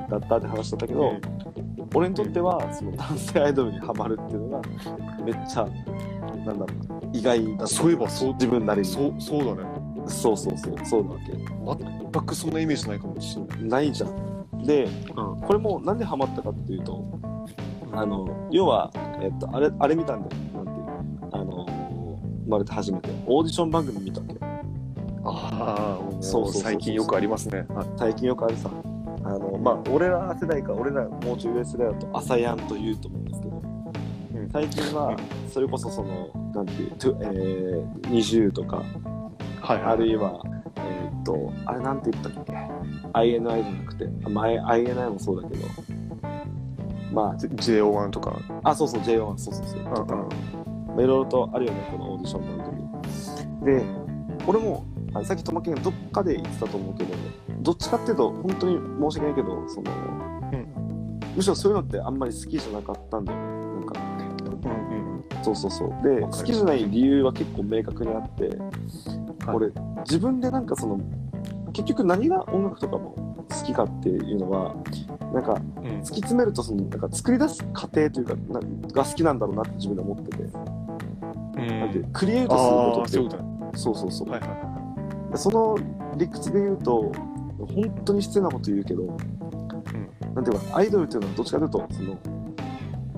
だったって話だったけど、俺にとっては、その男性アイドルにはまるっていうのが、めっちゃ、なんだろうな、意外だそういえばそう自分なりに。そう、そうだね。そうそうそう、そうなわけ。全くそんなイメージないかもしれない。ないじゃん。で、うん。これもなんでハマったかっていうと、あの、要は、えっと、あれ、あれ見たんだよ。なんていうあの、生まれて初めて。オーディション番組見たわけ。ああ、そうそう最近よくありますね。はい。最近よくあるさ。あの、まあ、俺ら世代か、俺らもうちょい上世代だと、朝やんと言うと思うんですけど、うん最近は、それこそその、なんていう、えー、20とか、はいあるいは、えーっと、あれなんて言ったっけ ?INI じゃなくて、あまあ、INI もそうだけど、ま JO1 とか。あ、あ、そうそう、J1、そうそうそう。とかまあ、いろいろとあるよね、このオーディション番組。で、俺も、あさっきトマケンがどっかで言ってたと思うけど、どっちかっていうと、本当に申し訳ないけど、その、むしろそういうのってあんまり好きじゃなかったんだよね。なんか、うんうん。そうそうそう。で、好きじゃない理由は結構明確にあって、はい。俺、自分でなんかその、結局何が音楽とかも好きかっていうのは、なんかうん。突き詰めるとそのなんか作り出す過程というかなが好きなんだろうなって自分で思ってて、なんてクリエイトすることってそう。そうそうそう、はいはその理屈で言うと本当に失礼なこと言うけど、なんていうかアイドルっていうのはどっちかというとその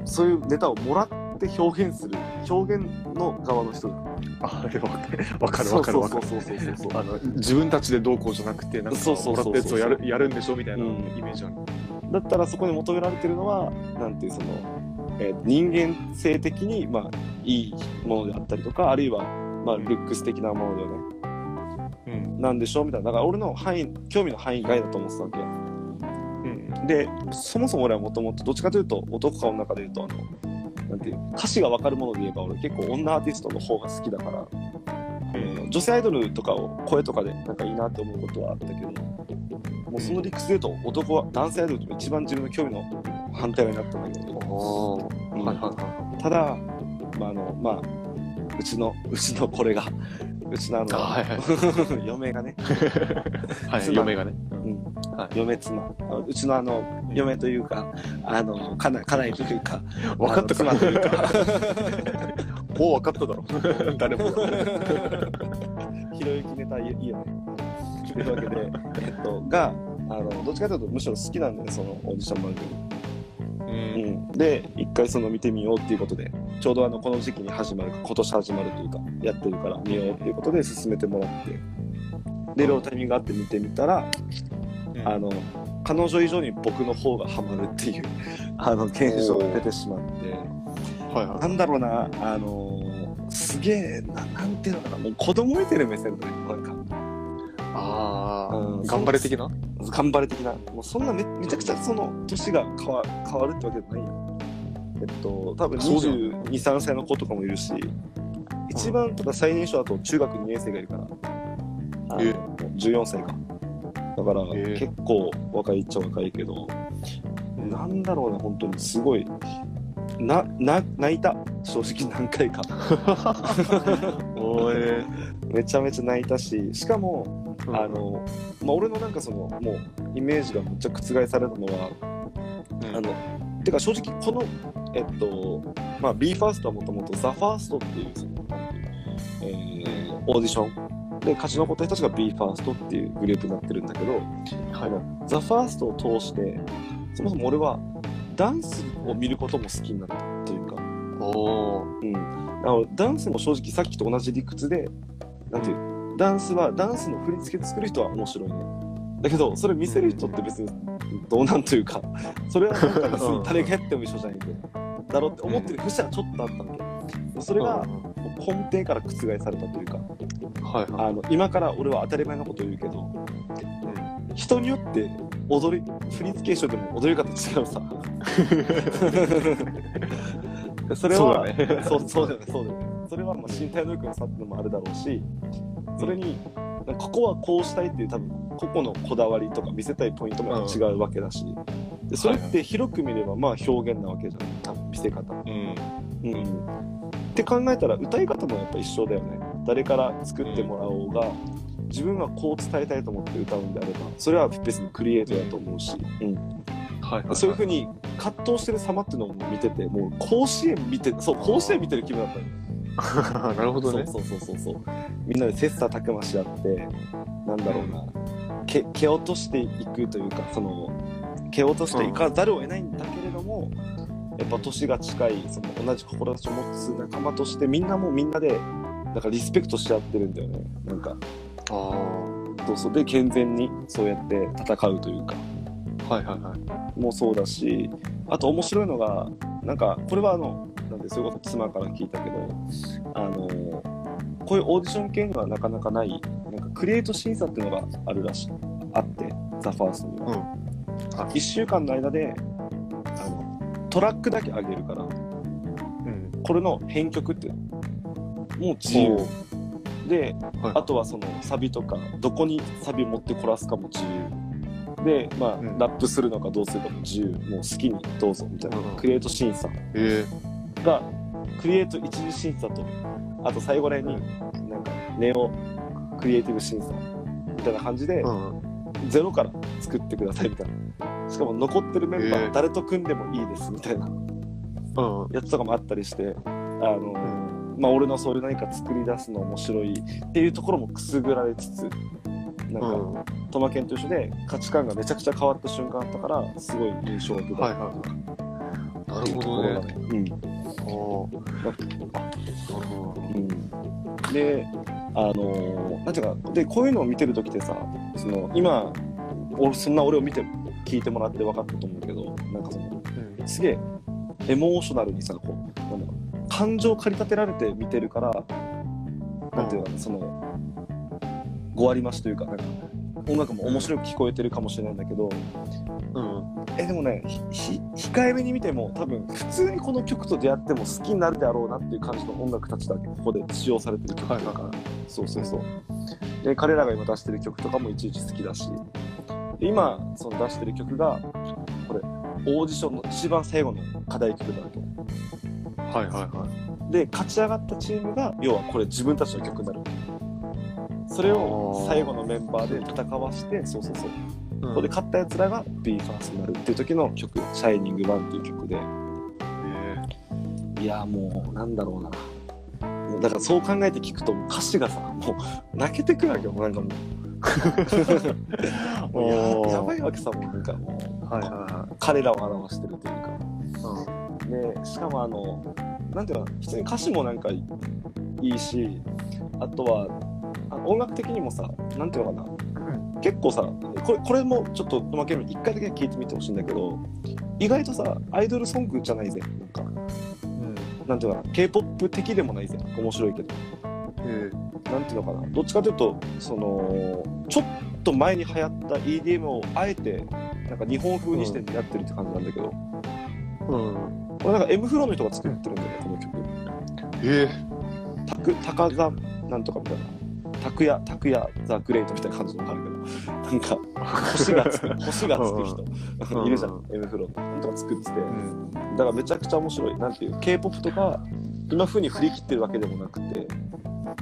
そういうネタをもらって表現する表現の側の人。あれわかるわかるわかるわかる。そうそうそうそうそうそうあの自分たちでどうこうじゃなくて、なんかもらったやつをやるやるんでしょみたいなうんイメージある。だったらそこに求められてるのはなんていうその、えー人間性的にまあいいものであったりとかあるいはまあルックス的なものだよねうん。なんでしょう？みたいな。だから俺の範囲興味の範囲外だと思ってたわけ。うん。でそもそも俺はもともとどっちかというと男か女かでいうとあのなんていう歌詞が分かるもので言えば俺結構女アーティストの方が好きだから、うん、女性アイドルとかを声とかでなんかいいなって思うことはあったけどもうその理屈で言うと男は男性アイドルと一番自分の興味の反対側になったんだけど、ただ、まああのまあ、うちのうちのこれがうちのあの、はいは 嫁がね、い。はい、妻嫁がね。うんはい嫁妻あうちのあの嫁というかあの家内家内というか分かったかあの妻というかもう分かっただろ。誰も。ひろゆきネタいいよね。というわけで、えっと、があのどっちかというとむしろ好きなんだよねそのオーディション番組。う。うん。ん、で一回その見てみようっていうことでちょうどあのこの時期に始まる今年始まるというかやってるから見ようっていうことで進めてもらって。でロータイミングがあって見てみたらあの彼女以上に僕の方がハマるっていう あの現象が出てしまって。はいはなんだろうなあのすげえななんていうのかなもう子供見てる目線だねなんかい。ああ、うん。頑張れ的な？頑張れ的なもうそんなめめちゃくちゃその年が変わ変わるってわけじゃないよえっと多分そうだよ2 2 3歳の子とかもいるし一番ただ最年少だと中学2年生がいるから。え。14歳か。だからえ。結構若いっちゃ若いけどなんだろうな本当に。すごい。なな泣いた。正直何回か。めちゃめちゃ泣いたししかもあの、まあ、俺のなんかそのもうイメージがめっちゃ覆されたのはうん、あのてか正直このえっとまあ BE:FIRST はもともと THEFIRST っていうそのえーオーディション。で勝ち残った人たちが BE:FIRST っていうグループになってるんだけど、あの THEFIRST を通してそもそも俺はダンスを見ることも好きになったというか、おー。うん、あのダンスも正直さっきと同じ理屈でなんていうダンスはダンスの振り付け作る人は面白いねだけどそれ見せる人って別にどうなんというかそれはなんか別に誰がやっても一緒じゃないけどだろうって思ってる節はちょっとあったんだけどそれが根底から覆されたというかはいはい。あの今から俺は当たり前のことを言うけど人によって踊り振り付け一緒でも踊り方違うさ それはそうだね。そうそうだよね、そうだよね。それはまあ身体能力の差ってのもあるだろうし、それに、ここはこうしたいっていう多分、個々のこだわりとか見せたいポイントも違うわけだし、でそれって広く見ればまあ表現なわけじゃん、多分見せ方。うん。うん。って考えたら歌い方もやっぱ一緒だよね。誰から作ってもらおうが、自分はこう伝えたいと思って歌うんであれば、それは別にクリエイトだと思うし、うん。はいはい。そういうふうに葛藤してる様っていうのを見てて、もう甲子園見て、そう、甲子園見てる気分だったの。なるほどね。そうそうそうそうそうみんなで切磋琢磨し合ってなんだろうなけ蹴落としていくというかその蹴落としていかざるを得ないんだけれども、やっぱ年が近いその同じ志を持つ仲間としてみんなもうみんなでなんかリスペクトし合ってるんだよねなんかあそうそうで健全にそうやって戦うというかあ。はいはいはい。もそうだしあと面白いのがなんかこれはあのなんでそういうこと妻から聞いたけどあのこういうオーディション系にはなかなかないなんかクリエイト審査っていうのがあるらしい。あって「THEFIRST には、うん。1週間の間であのトラックだけ上げるからうん。これの編曲っていうのもう自由。ではい。あとはそのサビとかどこにサビ持ってこらすかも自由。でまあ、うん。ラップするのかどうするかも自由。もう好きにどうぞみたいな、うん。クリエイト審査。えがクリエイト一次審査とあと最後らへんになんかネオクリエイティブ審査みたいな感じで。ゼロから作ってくださいみたいなしかも残ってるメンバー誰と組んでもいいですみたいなうん。やつとかもあったりしてあの、まあ俺のそういう何か作り出すの面白いっていうところもくすぐられつつなんか、うん。トマケンと一緒で価値観がめちゃくちゃ変わった瞬間あったからすごい印象的だったはいはいなるほどね。うん、であのーなんていうかでこういうのを見てる時ってさその今そんな俺を見て聞いてもらって分かったと思うけどなんかそのうん。すげえエモーショナルにさこうなんだろう感情を駆り立てられて見てるからなんていうかその5割増しというかなんか音楽も面白く聞こえてるかもしれないんだけど、えでもねひ控えめに見ても多分普通にこの曲と出会っても好きになるであろうなっていう感じの音楽たちだけここで使用されてる曲とか、はいはい、そうそうそう。で彼らが今出してる曲とかもいちいち好きだし今その出してる曲がこれオーディションの一番最後の課題曲だわけはいはいはい。で勝ち上がったチームが要はこれ自分たちの曲になるそれを最後のメンバーで戦わしてそうそうそうここで勝ったやつらが BE:FIRST になるっていう時の曲「シャイニングワンっていう曲で、いやもうなんだろうな。だからそう考えて聞くと歌詞がさもう泣けてくるわけよなんかもう。ややばいわけさもう。なんかもう、はいはいはい、彼らを表してるというか、うん、でしかもあのなんていうの普通に歌詞もなんかいいしあとは音楽的にもさなんていうのかな結構さこれこれもちょっと負ける一回だけ聞いてみてほしいんだけど意外とさアイドルソングじゃないぜなんか、うん、なんていうかな k p o p 的でもないぜ面白いけど、えー、なんていうのかなどっちかというとそのちょっと前に流行った EDM をあえてなんか日本風にしてやってるって感じなんだけど、うん、これなんか M フロの人が作ってるんだよねこの曲。ええー、高座なんとかみたいな拓也拓也ザ・グレートみたいな感じのがあるけどなんか星がつく 星がつく人いるじゃん。M フロとか作ってて、だからめちゃくちゃ面白い。なんていう k p o p とか今風に振り切ってるわけでもなくて、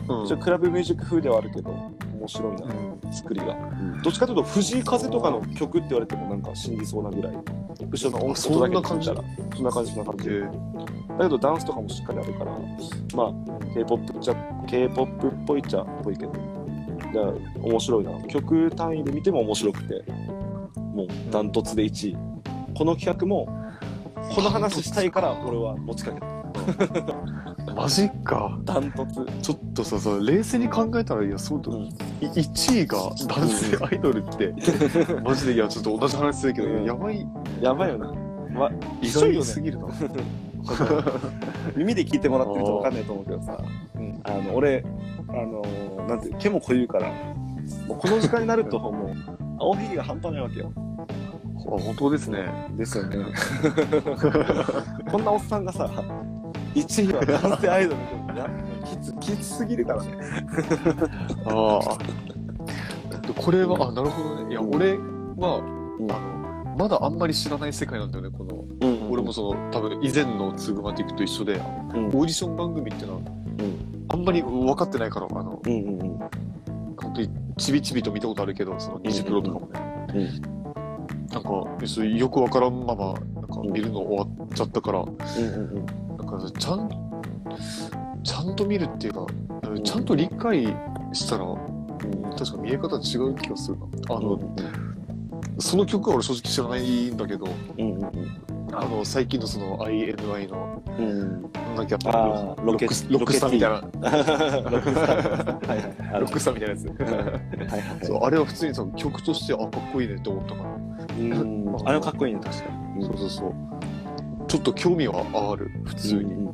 うん、クラブミュージック風ではあるけど面白いな、うん、作りが、うん、どっちかというと藤井風とかの曲って言われてもなんか信じそうなぐらい後ろの音楽だけ聞いたらそんな感じ。そんな感じだけどダンスとかもしっかりあるからまあ k p o p っちゃ k p o p っぽいっちゃっぽいけど。だ面白いな。曲単位で見ても面白くてもうダントツで1位。この企画もこの話したいから俺は持ちかけたマジか。ダントツ。ちょっとささ冷静に考えたらいやそうだ、うん、1位が男性アイドルって、うん、マジでいやちょっと同じ話するけど、うん、やばいやばいよな、ま、意外すぎるな。耳で聞いてもらってると分かんないと思うけどさ、うん、あの俺あのなんて毛も濃ゆからもうこの時間になるともう青ひげが半端ないわけよ。あ本当ですね。ですよね。こんなおっさんがさ1位は男性アイドルできつきつすぎるからね。ああこれはあなるほどね。いや俺は、うん、あのまだあんまり知らない世界なんだよねこの、うんうん。うん、俺もその多分以前のツグマティックと一緒で、うん、オーディション番組っていうのは、うん。あんまり分かってないから、あの、うんうんうん、本当にちびちびと見たことあるけど、そのニジプロとかもね。うん、なんか、よく分からんまま、なんか見るの終わっちゃったから、うんうんうん、かちゃん、ちゃんと見るっていうか、ちゃんと理解したら、うん、確か見え方違う気がするな。あの、う。んうん、その曲は俺正直知らないんだけど、うんうんうん。あの最近のその INI の、うん、なんかやっぱロックロックスターみたいな。ロックスターみたいなやつ。はいはいそうあれは普通にその曲としてあかっこいいねって思ったから。うん。あ。れはかっこいいね確かに、そうそうそうちょっと興味はある。普通に、うん。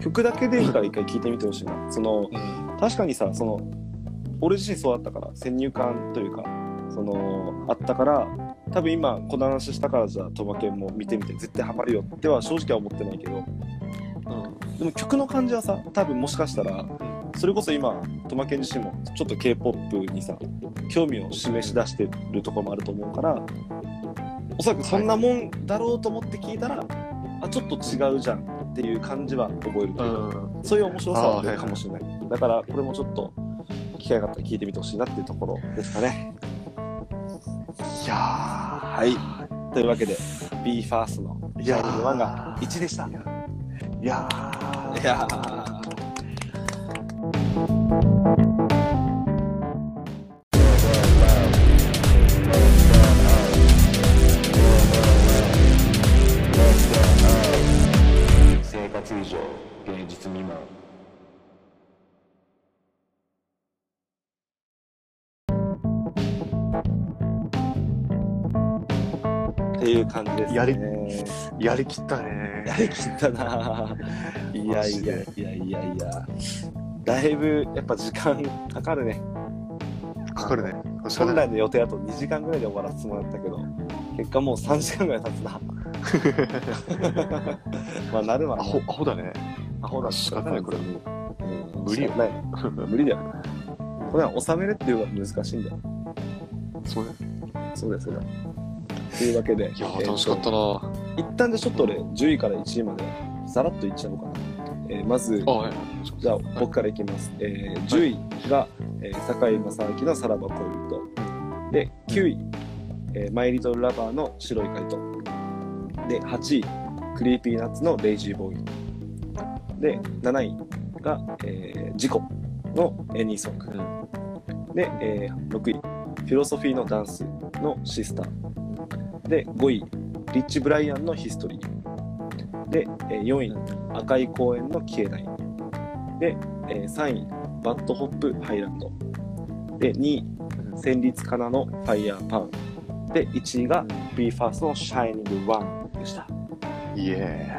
曲だけでから一回聞いてみてほしいな。その、確かにさその俺自身そうだったから。先入観というか。そのあったから多分今この話したからじゃあトマケンも見てみて絶対ハマるよっては正直は思ってないけど、うん、でも曲の感じはさ多分もしかしたらそれこそ今トマケン自身もちょっと k p o p にさ興味を示し出してるところもあると思うからおそらくそんなもんだろうと思って聞いたら、はい、あちょっと違うじゃんっていう感じは覚えるというか、うん、そういう面白さはあるかもしれない、はいはい、だからこれもちょっと機会があったら聞いてみてほしいなっていうところですかね。いやはい。というわけで BE:FIRST の「シャイニング1」が1でした。いやいや生以上現実未満っていう感じですね。やり、やりきったね。やりきったな。いやいやいやいやいや。だいぶやっぱ時間かかるね。かかかるね。本来の予定だと2時間ぐらいで終わらせてもらったけど、結果もう3時間ぐらい経つな。まあ、なるわ、アホ、アホだね。アホだ仕方ないこれうん無理よ仕方ない無理だよ。これは収めるっていうのが難しいんだよ。そうね。そうですよ。というわけで、いやー、えーと楽しかったな。一旦でちょっと俺、10位から1位まで、さらっといっちゃおうかな。えーまずあ、、はい。じゃあ僕からいきます。えー10位が、えー堺正章のさらば恋人。で、9位、えー MY LITTLE LOVER の白いカイト。で、8位、 Creepy Nuts の Lazy Boy。で、7位が、えー ZICOの Any Song。で、えー6位、フィロソフィーのダンスのシスター。で、5位、 Rich Brian の History。で、えー4位、赤い公園の消えない。で、えー3位、 BAD HOP High Land。で、2位、戦慄かなのファイヤーパウン。で、1位が BE:FIRST の Shining One でした。イエ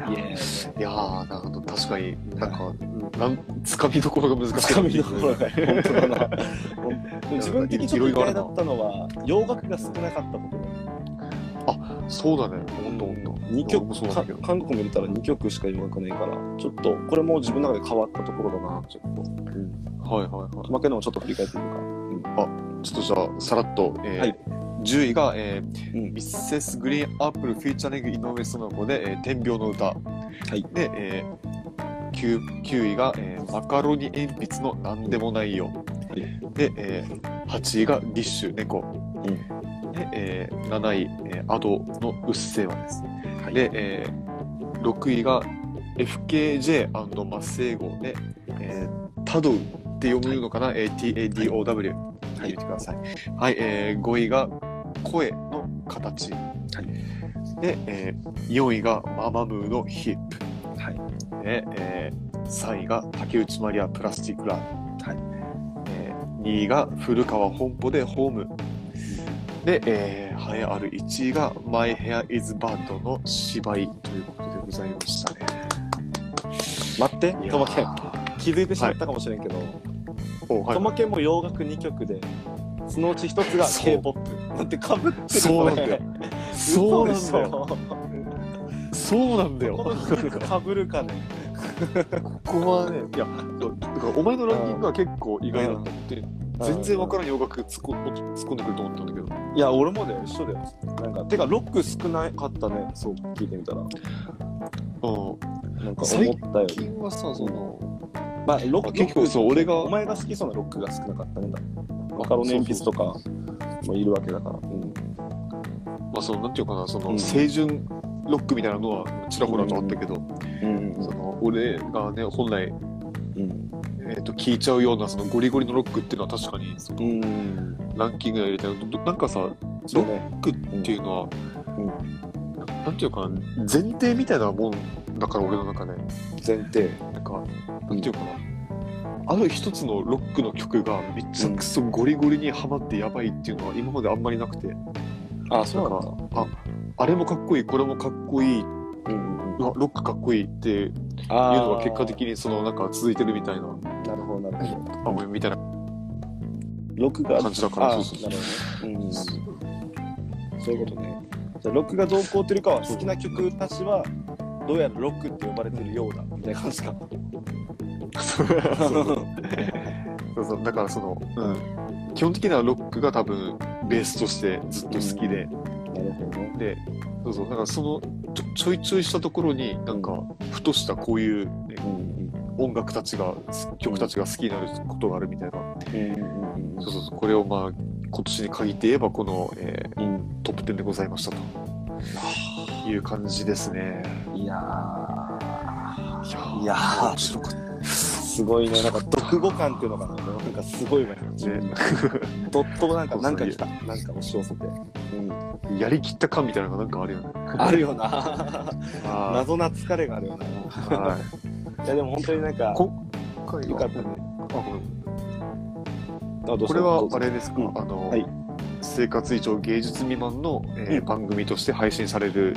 ーイエーイ。いやー、なんか確かに、なんか、なん、つかみどころが難しい。つかみどころが本当だな。自分的にちょっと意外だったのは、洋楽が少なかったことだそうだね、ほんとほんと。2曲そうだけど。韓国も入れたら2曲しか洋楽ないからちょっとこれも自分の中で変わったところだなちょっと、うん、はいはいはい。負けのもちょっと振り返ってみるか、ちょっとじゃあ、さらっと、えーはい10位が、えーうんうん Mrs. GREEN APPLE featuring 井上苑子で、えー点描の唄。いで、えー 9, 9位が、えーマカロニ鉛筆のなんでもないよ。いで、えー8位がディッシュ猫。で、えー7位、えーアドのうっせぇわです。はいで、えー6位が FKJ& マス英語で、えータドウって読むのかな、えー ?TADOW。はい、入れてください。はい、えー5位が声の形。で、えー4位がママムーのヒップ。はいで、えー3位が竹内まりやプラスチックラブ。はいえー2位が古川本舗でホーム。で、えー、栄えある1位が My Hair is Bad の芝居ということでございましたね。待ってトマケンー気づいてしまったかもしれんけど、おはいトマケンも洋楽2曲でそのうち1つが K-POP だってかぶってるそうなんだよ。そうなんだよ。よそうなんだよ。この2曲かぶるかね。ここはね、いや、だからお前のランキングは結構意外だったって、全然わからん洋楽突っ込んでくると思ったんだけど。いや俺もだよ一緒だよ。なんかてかロック少なかったね。そう聞いてみたら。うん。なんか思ったよ。り最近はさ、その、まあロック結構そう俺がお前が好きそうなロックが少なかったね。だマカロニ鉛筆とかもいるわけだから。うん。まあその、なんていうかな、その、うん。清純ロックみたいなのはちらほらとあったけど、うん。その、俺がね、本来、うん。えっ、と、聴いちゃうような、その、ゴリゴリのロックっていうのは確かに、その、うん。ランキングに入れてるどなんかさ、そうね。ロックっていうのは、うん。なんていうかな、前提みたいなもんだから、俺の中で。前提。なんか、なんていうかな。ある一つのロックの曲がめちゃくそゴリゴリにハマってやばいっていうのは今まであんまりなくて、あそなんか、あ、あれもかっこいい、これもかっこいい、うんロックかっこいいっていうあのが結果的にそのなんか続いてるみたいな、なるほどなるほど。あもうみたいな。ロックが感じだから。あそうそうそう。なるほどね。うん。そういうことね。じゃあロックがどうこうっていうかは好きな曲たちはどうやらロックって呼ばれてるようだみたいな感じかそう。そうだからその、うん、基本的にはロックが多分ベースとしてずっと好きで、なるほどね。でそうそう。だからそのちょちょいちょいしたところになんかふとしたこういう、ねうん音楽たちが曲たちが好きになることがあるみたいな、うんうんうんそうそうそう。これをまあ今年に限って言えばこの、えーうん。トップ10でございましたと。いう感じですね。いやいいやー。面白かっーすごいね。なんか読語感っていうのかな。なんかすごいわ自分のどっとなんかなんか来た。なんか押し寄せて、うん、た。やりきった感みたいなのがなんかあるよね。あるよな。あ謎な疲れがあるよな。ーはい。いやでも本当になんか今回は。よかったね。あごめん。あどうぞ。これはあれですか、うん。あの、はい。生活以上芸術未満の、えーうん。番組として配信される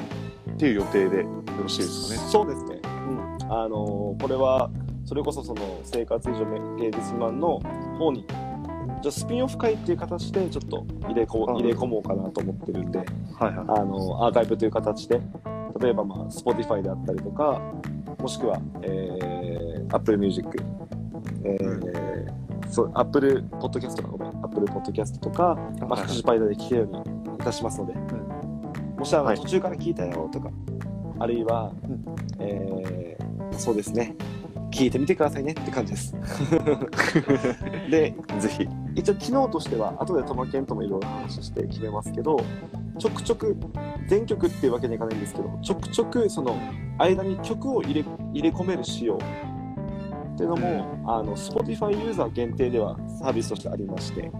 っていう予定でよろしいですかね？そうですね。うん。あのーこれは、それこそその生活以上芸術マンの方に、じゃスピンオフ会っていう形でちょっと入れこ入れ込もうかなと思ってるんで、はいはい。あのアーカイブという形で例えば、まあ、Spotify であったりとかもしくは、えー、Apple Music、えーそう Apple Podcast とかごめん Apple Podcast とか、まあ、はい福祉パイダで聞けるようにいたしますので、もしあの、はい。途中から聞いたよとかあるいは、うん。えーそうですね聞いてみてくださいねって感じです。でぜひ。一応機能としては後でトマケンともいろいろ話して決めますけどちょくちょく全曲っていうわけにはいかないんですけどちょくちょくその間に曲を入れ入れ込める仕様っていうのも、あの Spotify ユーザー限定ではサービスとしてありまして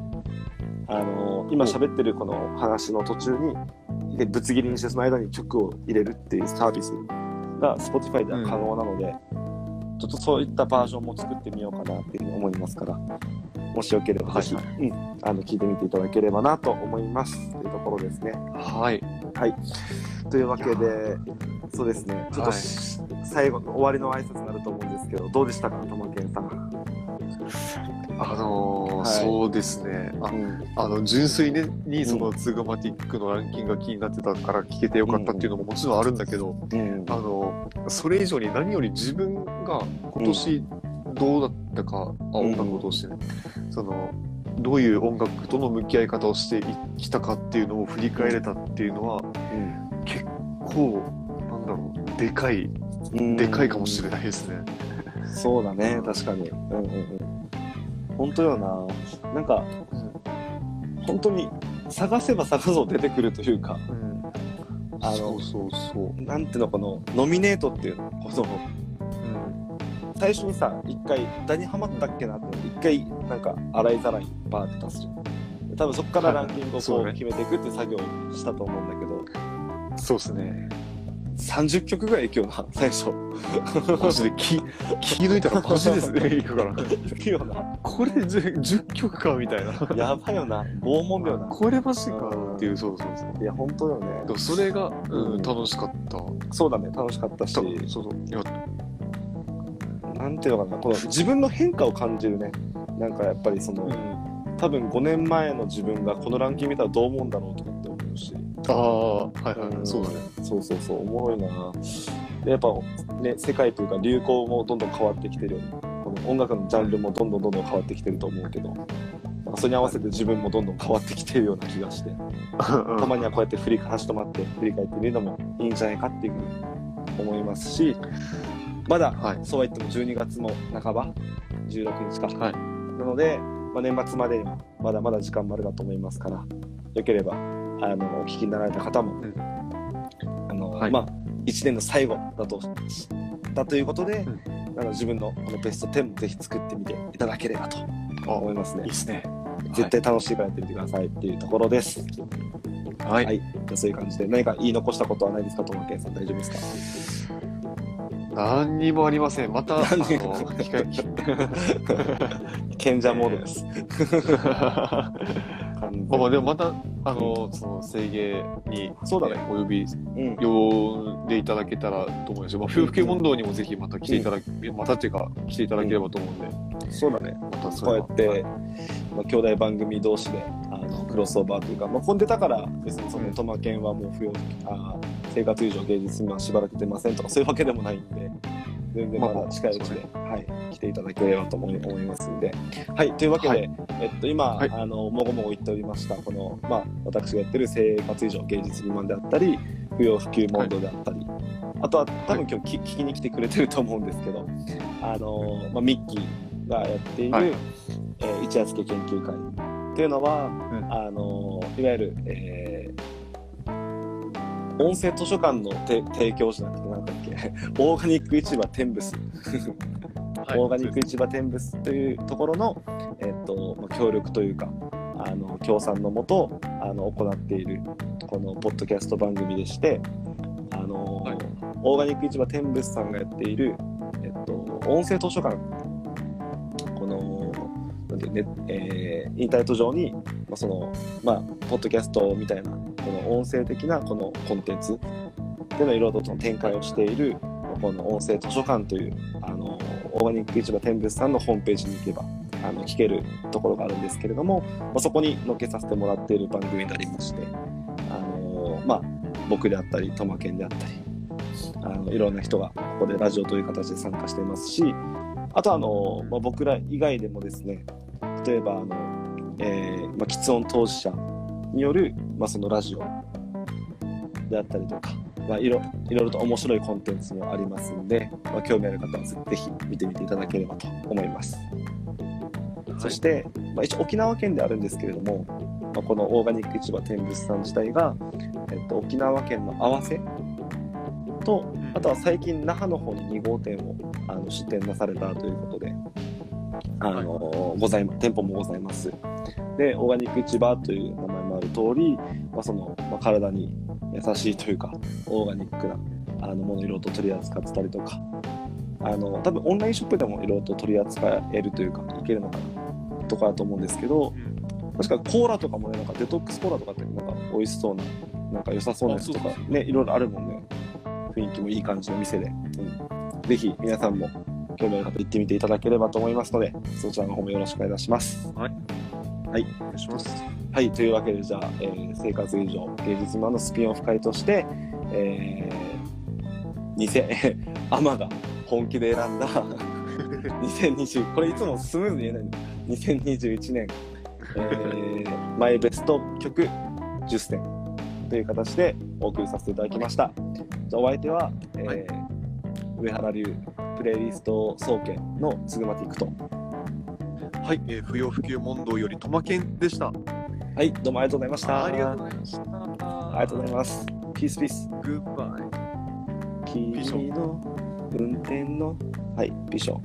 あの今喋ってるこの話の途中にでぶつ切りにしてその間に曲を入れるっていうサービスが Spotify では可能なので、ちょっとそういったバージョンも作ってみようかなっていうふうに思いますからもしよければぜひ、はいうん、あの聞いてみていただければなと思いますというところですね。はい。はい。というわけで、そうですね、ちょっと、はい最後の終わりの挨拶になると思うんですけど、どうでしたか、ともけんさん。あのーはいそうですね。あうんあの純粋ににそのツーガマティックのランキングが気になってたから聞けてよかったっていうのももちろんあるんだけど、うんあのそれ以上に何より自分が今年どうだったか、あ音楽を通してね、そのどういう音楽との向き合い方をしてきたかっていうのを振り返れたっていうのは結構なんだろうでかいうんでかいかもしれないですね。そうだね、確かに。うんうんうん。本当よな。なんか、本当に探せば探すほど出てくるというか、うんあのそうそうそう。なんていうの、この、ノミネートっていうの、この、うん最初にさ、一回、何にハマったっけなって、一回、なんか、洗いざらいバーって出すじゃん。で多分そこからランキングをこう決めていくっていう作業をしたと思うんだけど、そうですね。30曲ぐらいいくよな、最初。マジで気気抜いたらマジですね、いくから。いくよな。これ 10, 10曲かみたいな。やばいよな。拷問だよな。これマジかっていう、そうそうそう。いや、本当よね。でもそれが、うんうん楽しかった。そうだね、楽しかったし、そうそう。いや、なんていうのかな、この自分の変化を感じるね。なんかやっぱりその、多分5年前の自分がこのランキング見たらどう思うんだろうとかって思うし、ああ、はいはい、うん。そうだね。そうそうそう、おもろいな。で、やっぱね、世界というか流行もどんどん変わってきてるこの音楽のジャンルもどんどんどんどん変わってきてると思うけど、それに合わせて自分もどんどん変わってきてるような気がして、たまにはこうやって振り足止まって振り返ってみるのもいいんじゃないかっていうふうに思いますし、まだ、はい。そうは言っても12月も半ば、16日か。はい。なので、まあ、年末までにはまだまだ時間もあるかと思いますから、よければ、あの、お聞きになられた方も、んあの、はいまあ、1年の最後だと、だということで、うんあの自分のこのベスト10もぜひ作ってみていただければと思いますねいい。ですね。絶対楽しいからやってみてくださいっていうところです。はい。はい。じゃあそういう感じで、何か言い残したことはないですか、ともけんさん、大丈夫ですか？何にもありません。また、あの、賢者モードです。まあまあでもまた、あの、その、制芸に、そうだね。お呼び、うん、呼んでいただけたらと思いますし、まあ、夫婦系問答にもぜひまた来ていただけ、またっていうか、来ていただければと思うんで、そうだね。またそこうやって、まあ、兄弟番組同士であのクロスオーバーというか、まあ、混んでたから別にそのトマケンはもう不要あー生活以上芸術にはしばらく出ませんとかそういうわけでもないんで全然まだ近いうちで、はい、来ていただければと思いますんで。はい、というわけで、はい。えっと、今、はい。あのもごもご言っておりましたこの、まあ、私がやってる生活以上芸術未満であったり不要不急モードであったり、あとは多分今日き、聞きに来てくれてると思うんですけどあの、まあ、ミッキーがやっている、はい。えー一夜漬け研究会っていうのは、うん。あのいわゆる、えー音声図書館のて提供じゃなくて オーガニック市場テンブスはい。オーガニック市場テンブスというところの、えっとまあ協力というかあの協賛のもとあの行っているこのポッドキャスト番組でしてあの、はい。オーガニック市場テンブスさんがやっている、えっと、音声図書館。このねえーインターネット上に、まあそのまあ、ポッドキャストみたいなこの音声的なこのコンテンツっていうのいろいろと展開をしているこの音声図書館というあのオーガニック市場天物さんのホームページに行けばあの聞けるところがあるんですけれども、まあ、そこに載っけさせてもらっている番組になりまして、あのまあ、僕であったりトマケンであったりあのいろんな人がここでラジオという形で参加していますしあとあの、まあ、僕ら以外でもですね例えばあの、えーまあ、喫音当事者による、まあ、そのラジオであったりとか、まあ、いろいろと面白いコンテンツもありますんで、まあ、興味ある方はぜひ見てみていただければと思います。そして、まあ、一応沖縄県であるんですけれども、まあ、このオーガニック市場天物さん自体が、えっと、沖縄県の合わせとあとは最近那覇の方に2号店をあの出店なされたということであの、はい、ござい店舗もございますでオーガニック市場という名前もある通り、まあ、その、まあ、体に優しいというかオーガニックなあのものいろいろと取り扱ってたりとかあの多分オンラインショップでもいろいろと取り扱えるというかいけるのかなとかだと思うんですけど確かコーラとかもねなんかデトックスコーラとかってなんか美味しそうななんか良さそうなやつとかねいろいろあるもんね。雰囲気もいい感じの店で、うん、ぜひ皆さんも興味ある方行ってみていただければと思いますのでそちらの方もよろしくお願いしますはいはい、お願いします。はい、というわけで、じゃあ、えー、生活以上芸術マンのスピンオフ会として、えー、偽、アマが本気で選んだ 2020、これいつもスムーズに言えないんだ。2021年、えー、マイベスト曲10選という形でお送りさせていただきました。じゃあ、お相手は、えー、はい、上原流プレイリスト総研のツグマティックと、はい、えー、不要不急問答よりトマケンでした。はい、どうもありがとうございました。ありがとうございました。ありがとうございます。ピースピース。グッバイ。君の運転の、はい、ビショ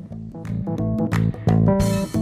ン。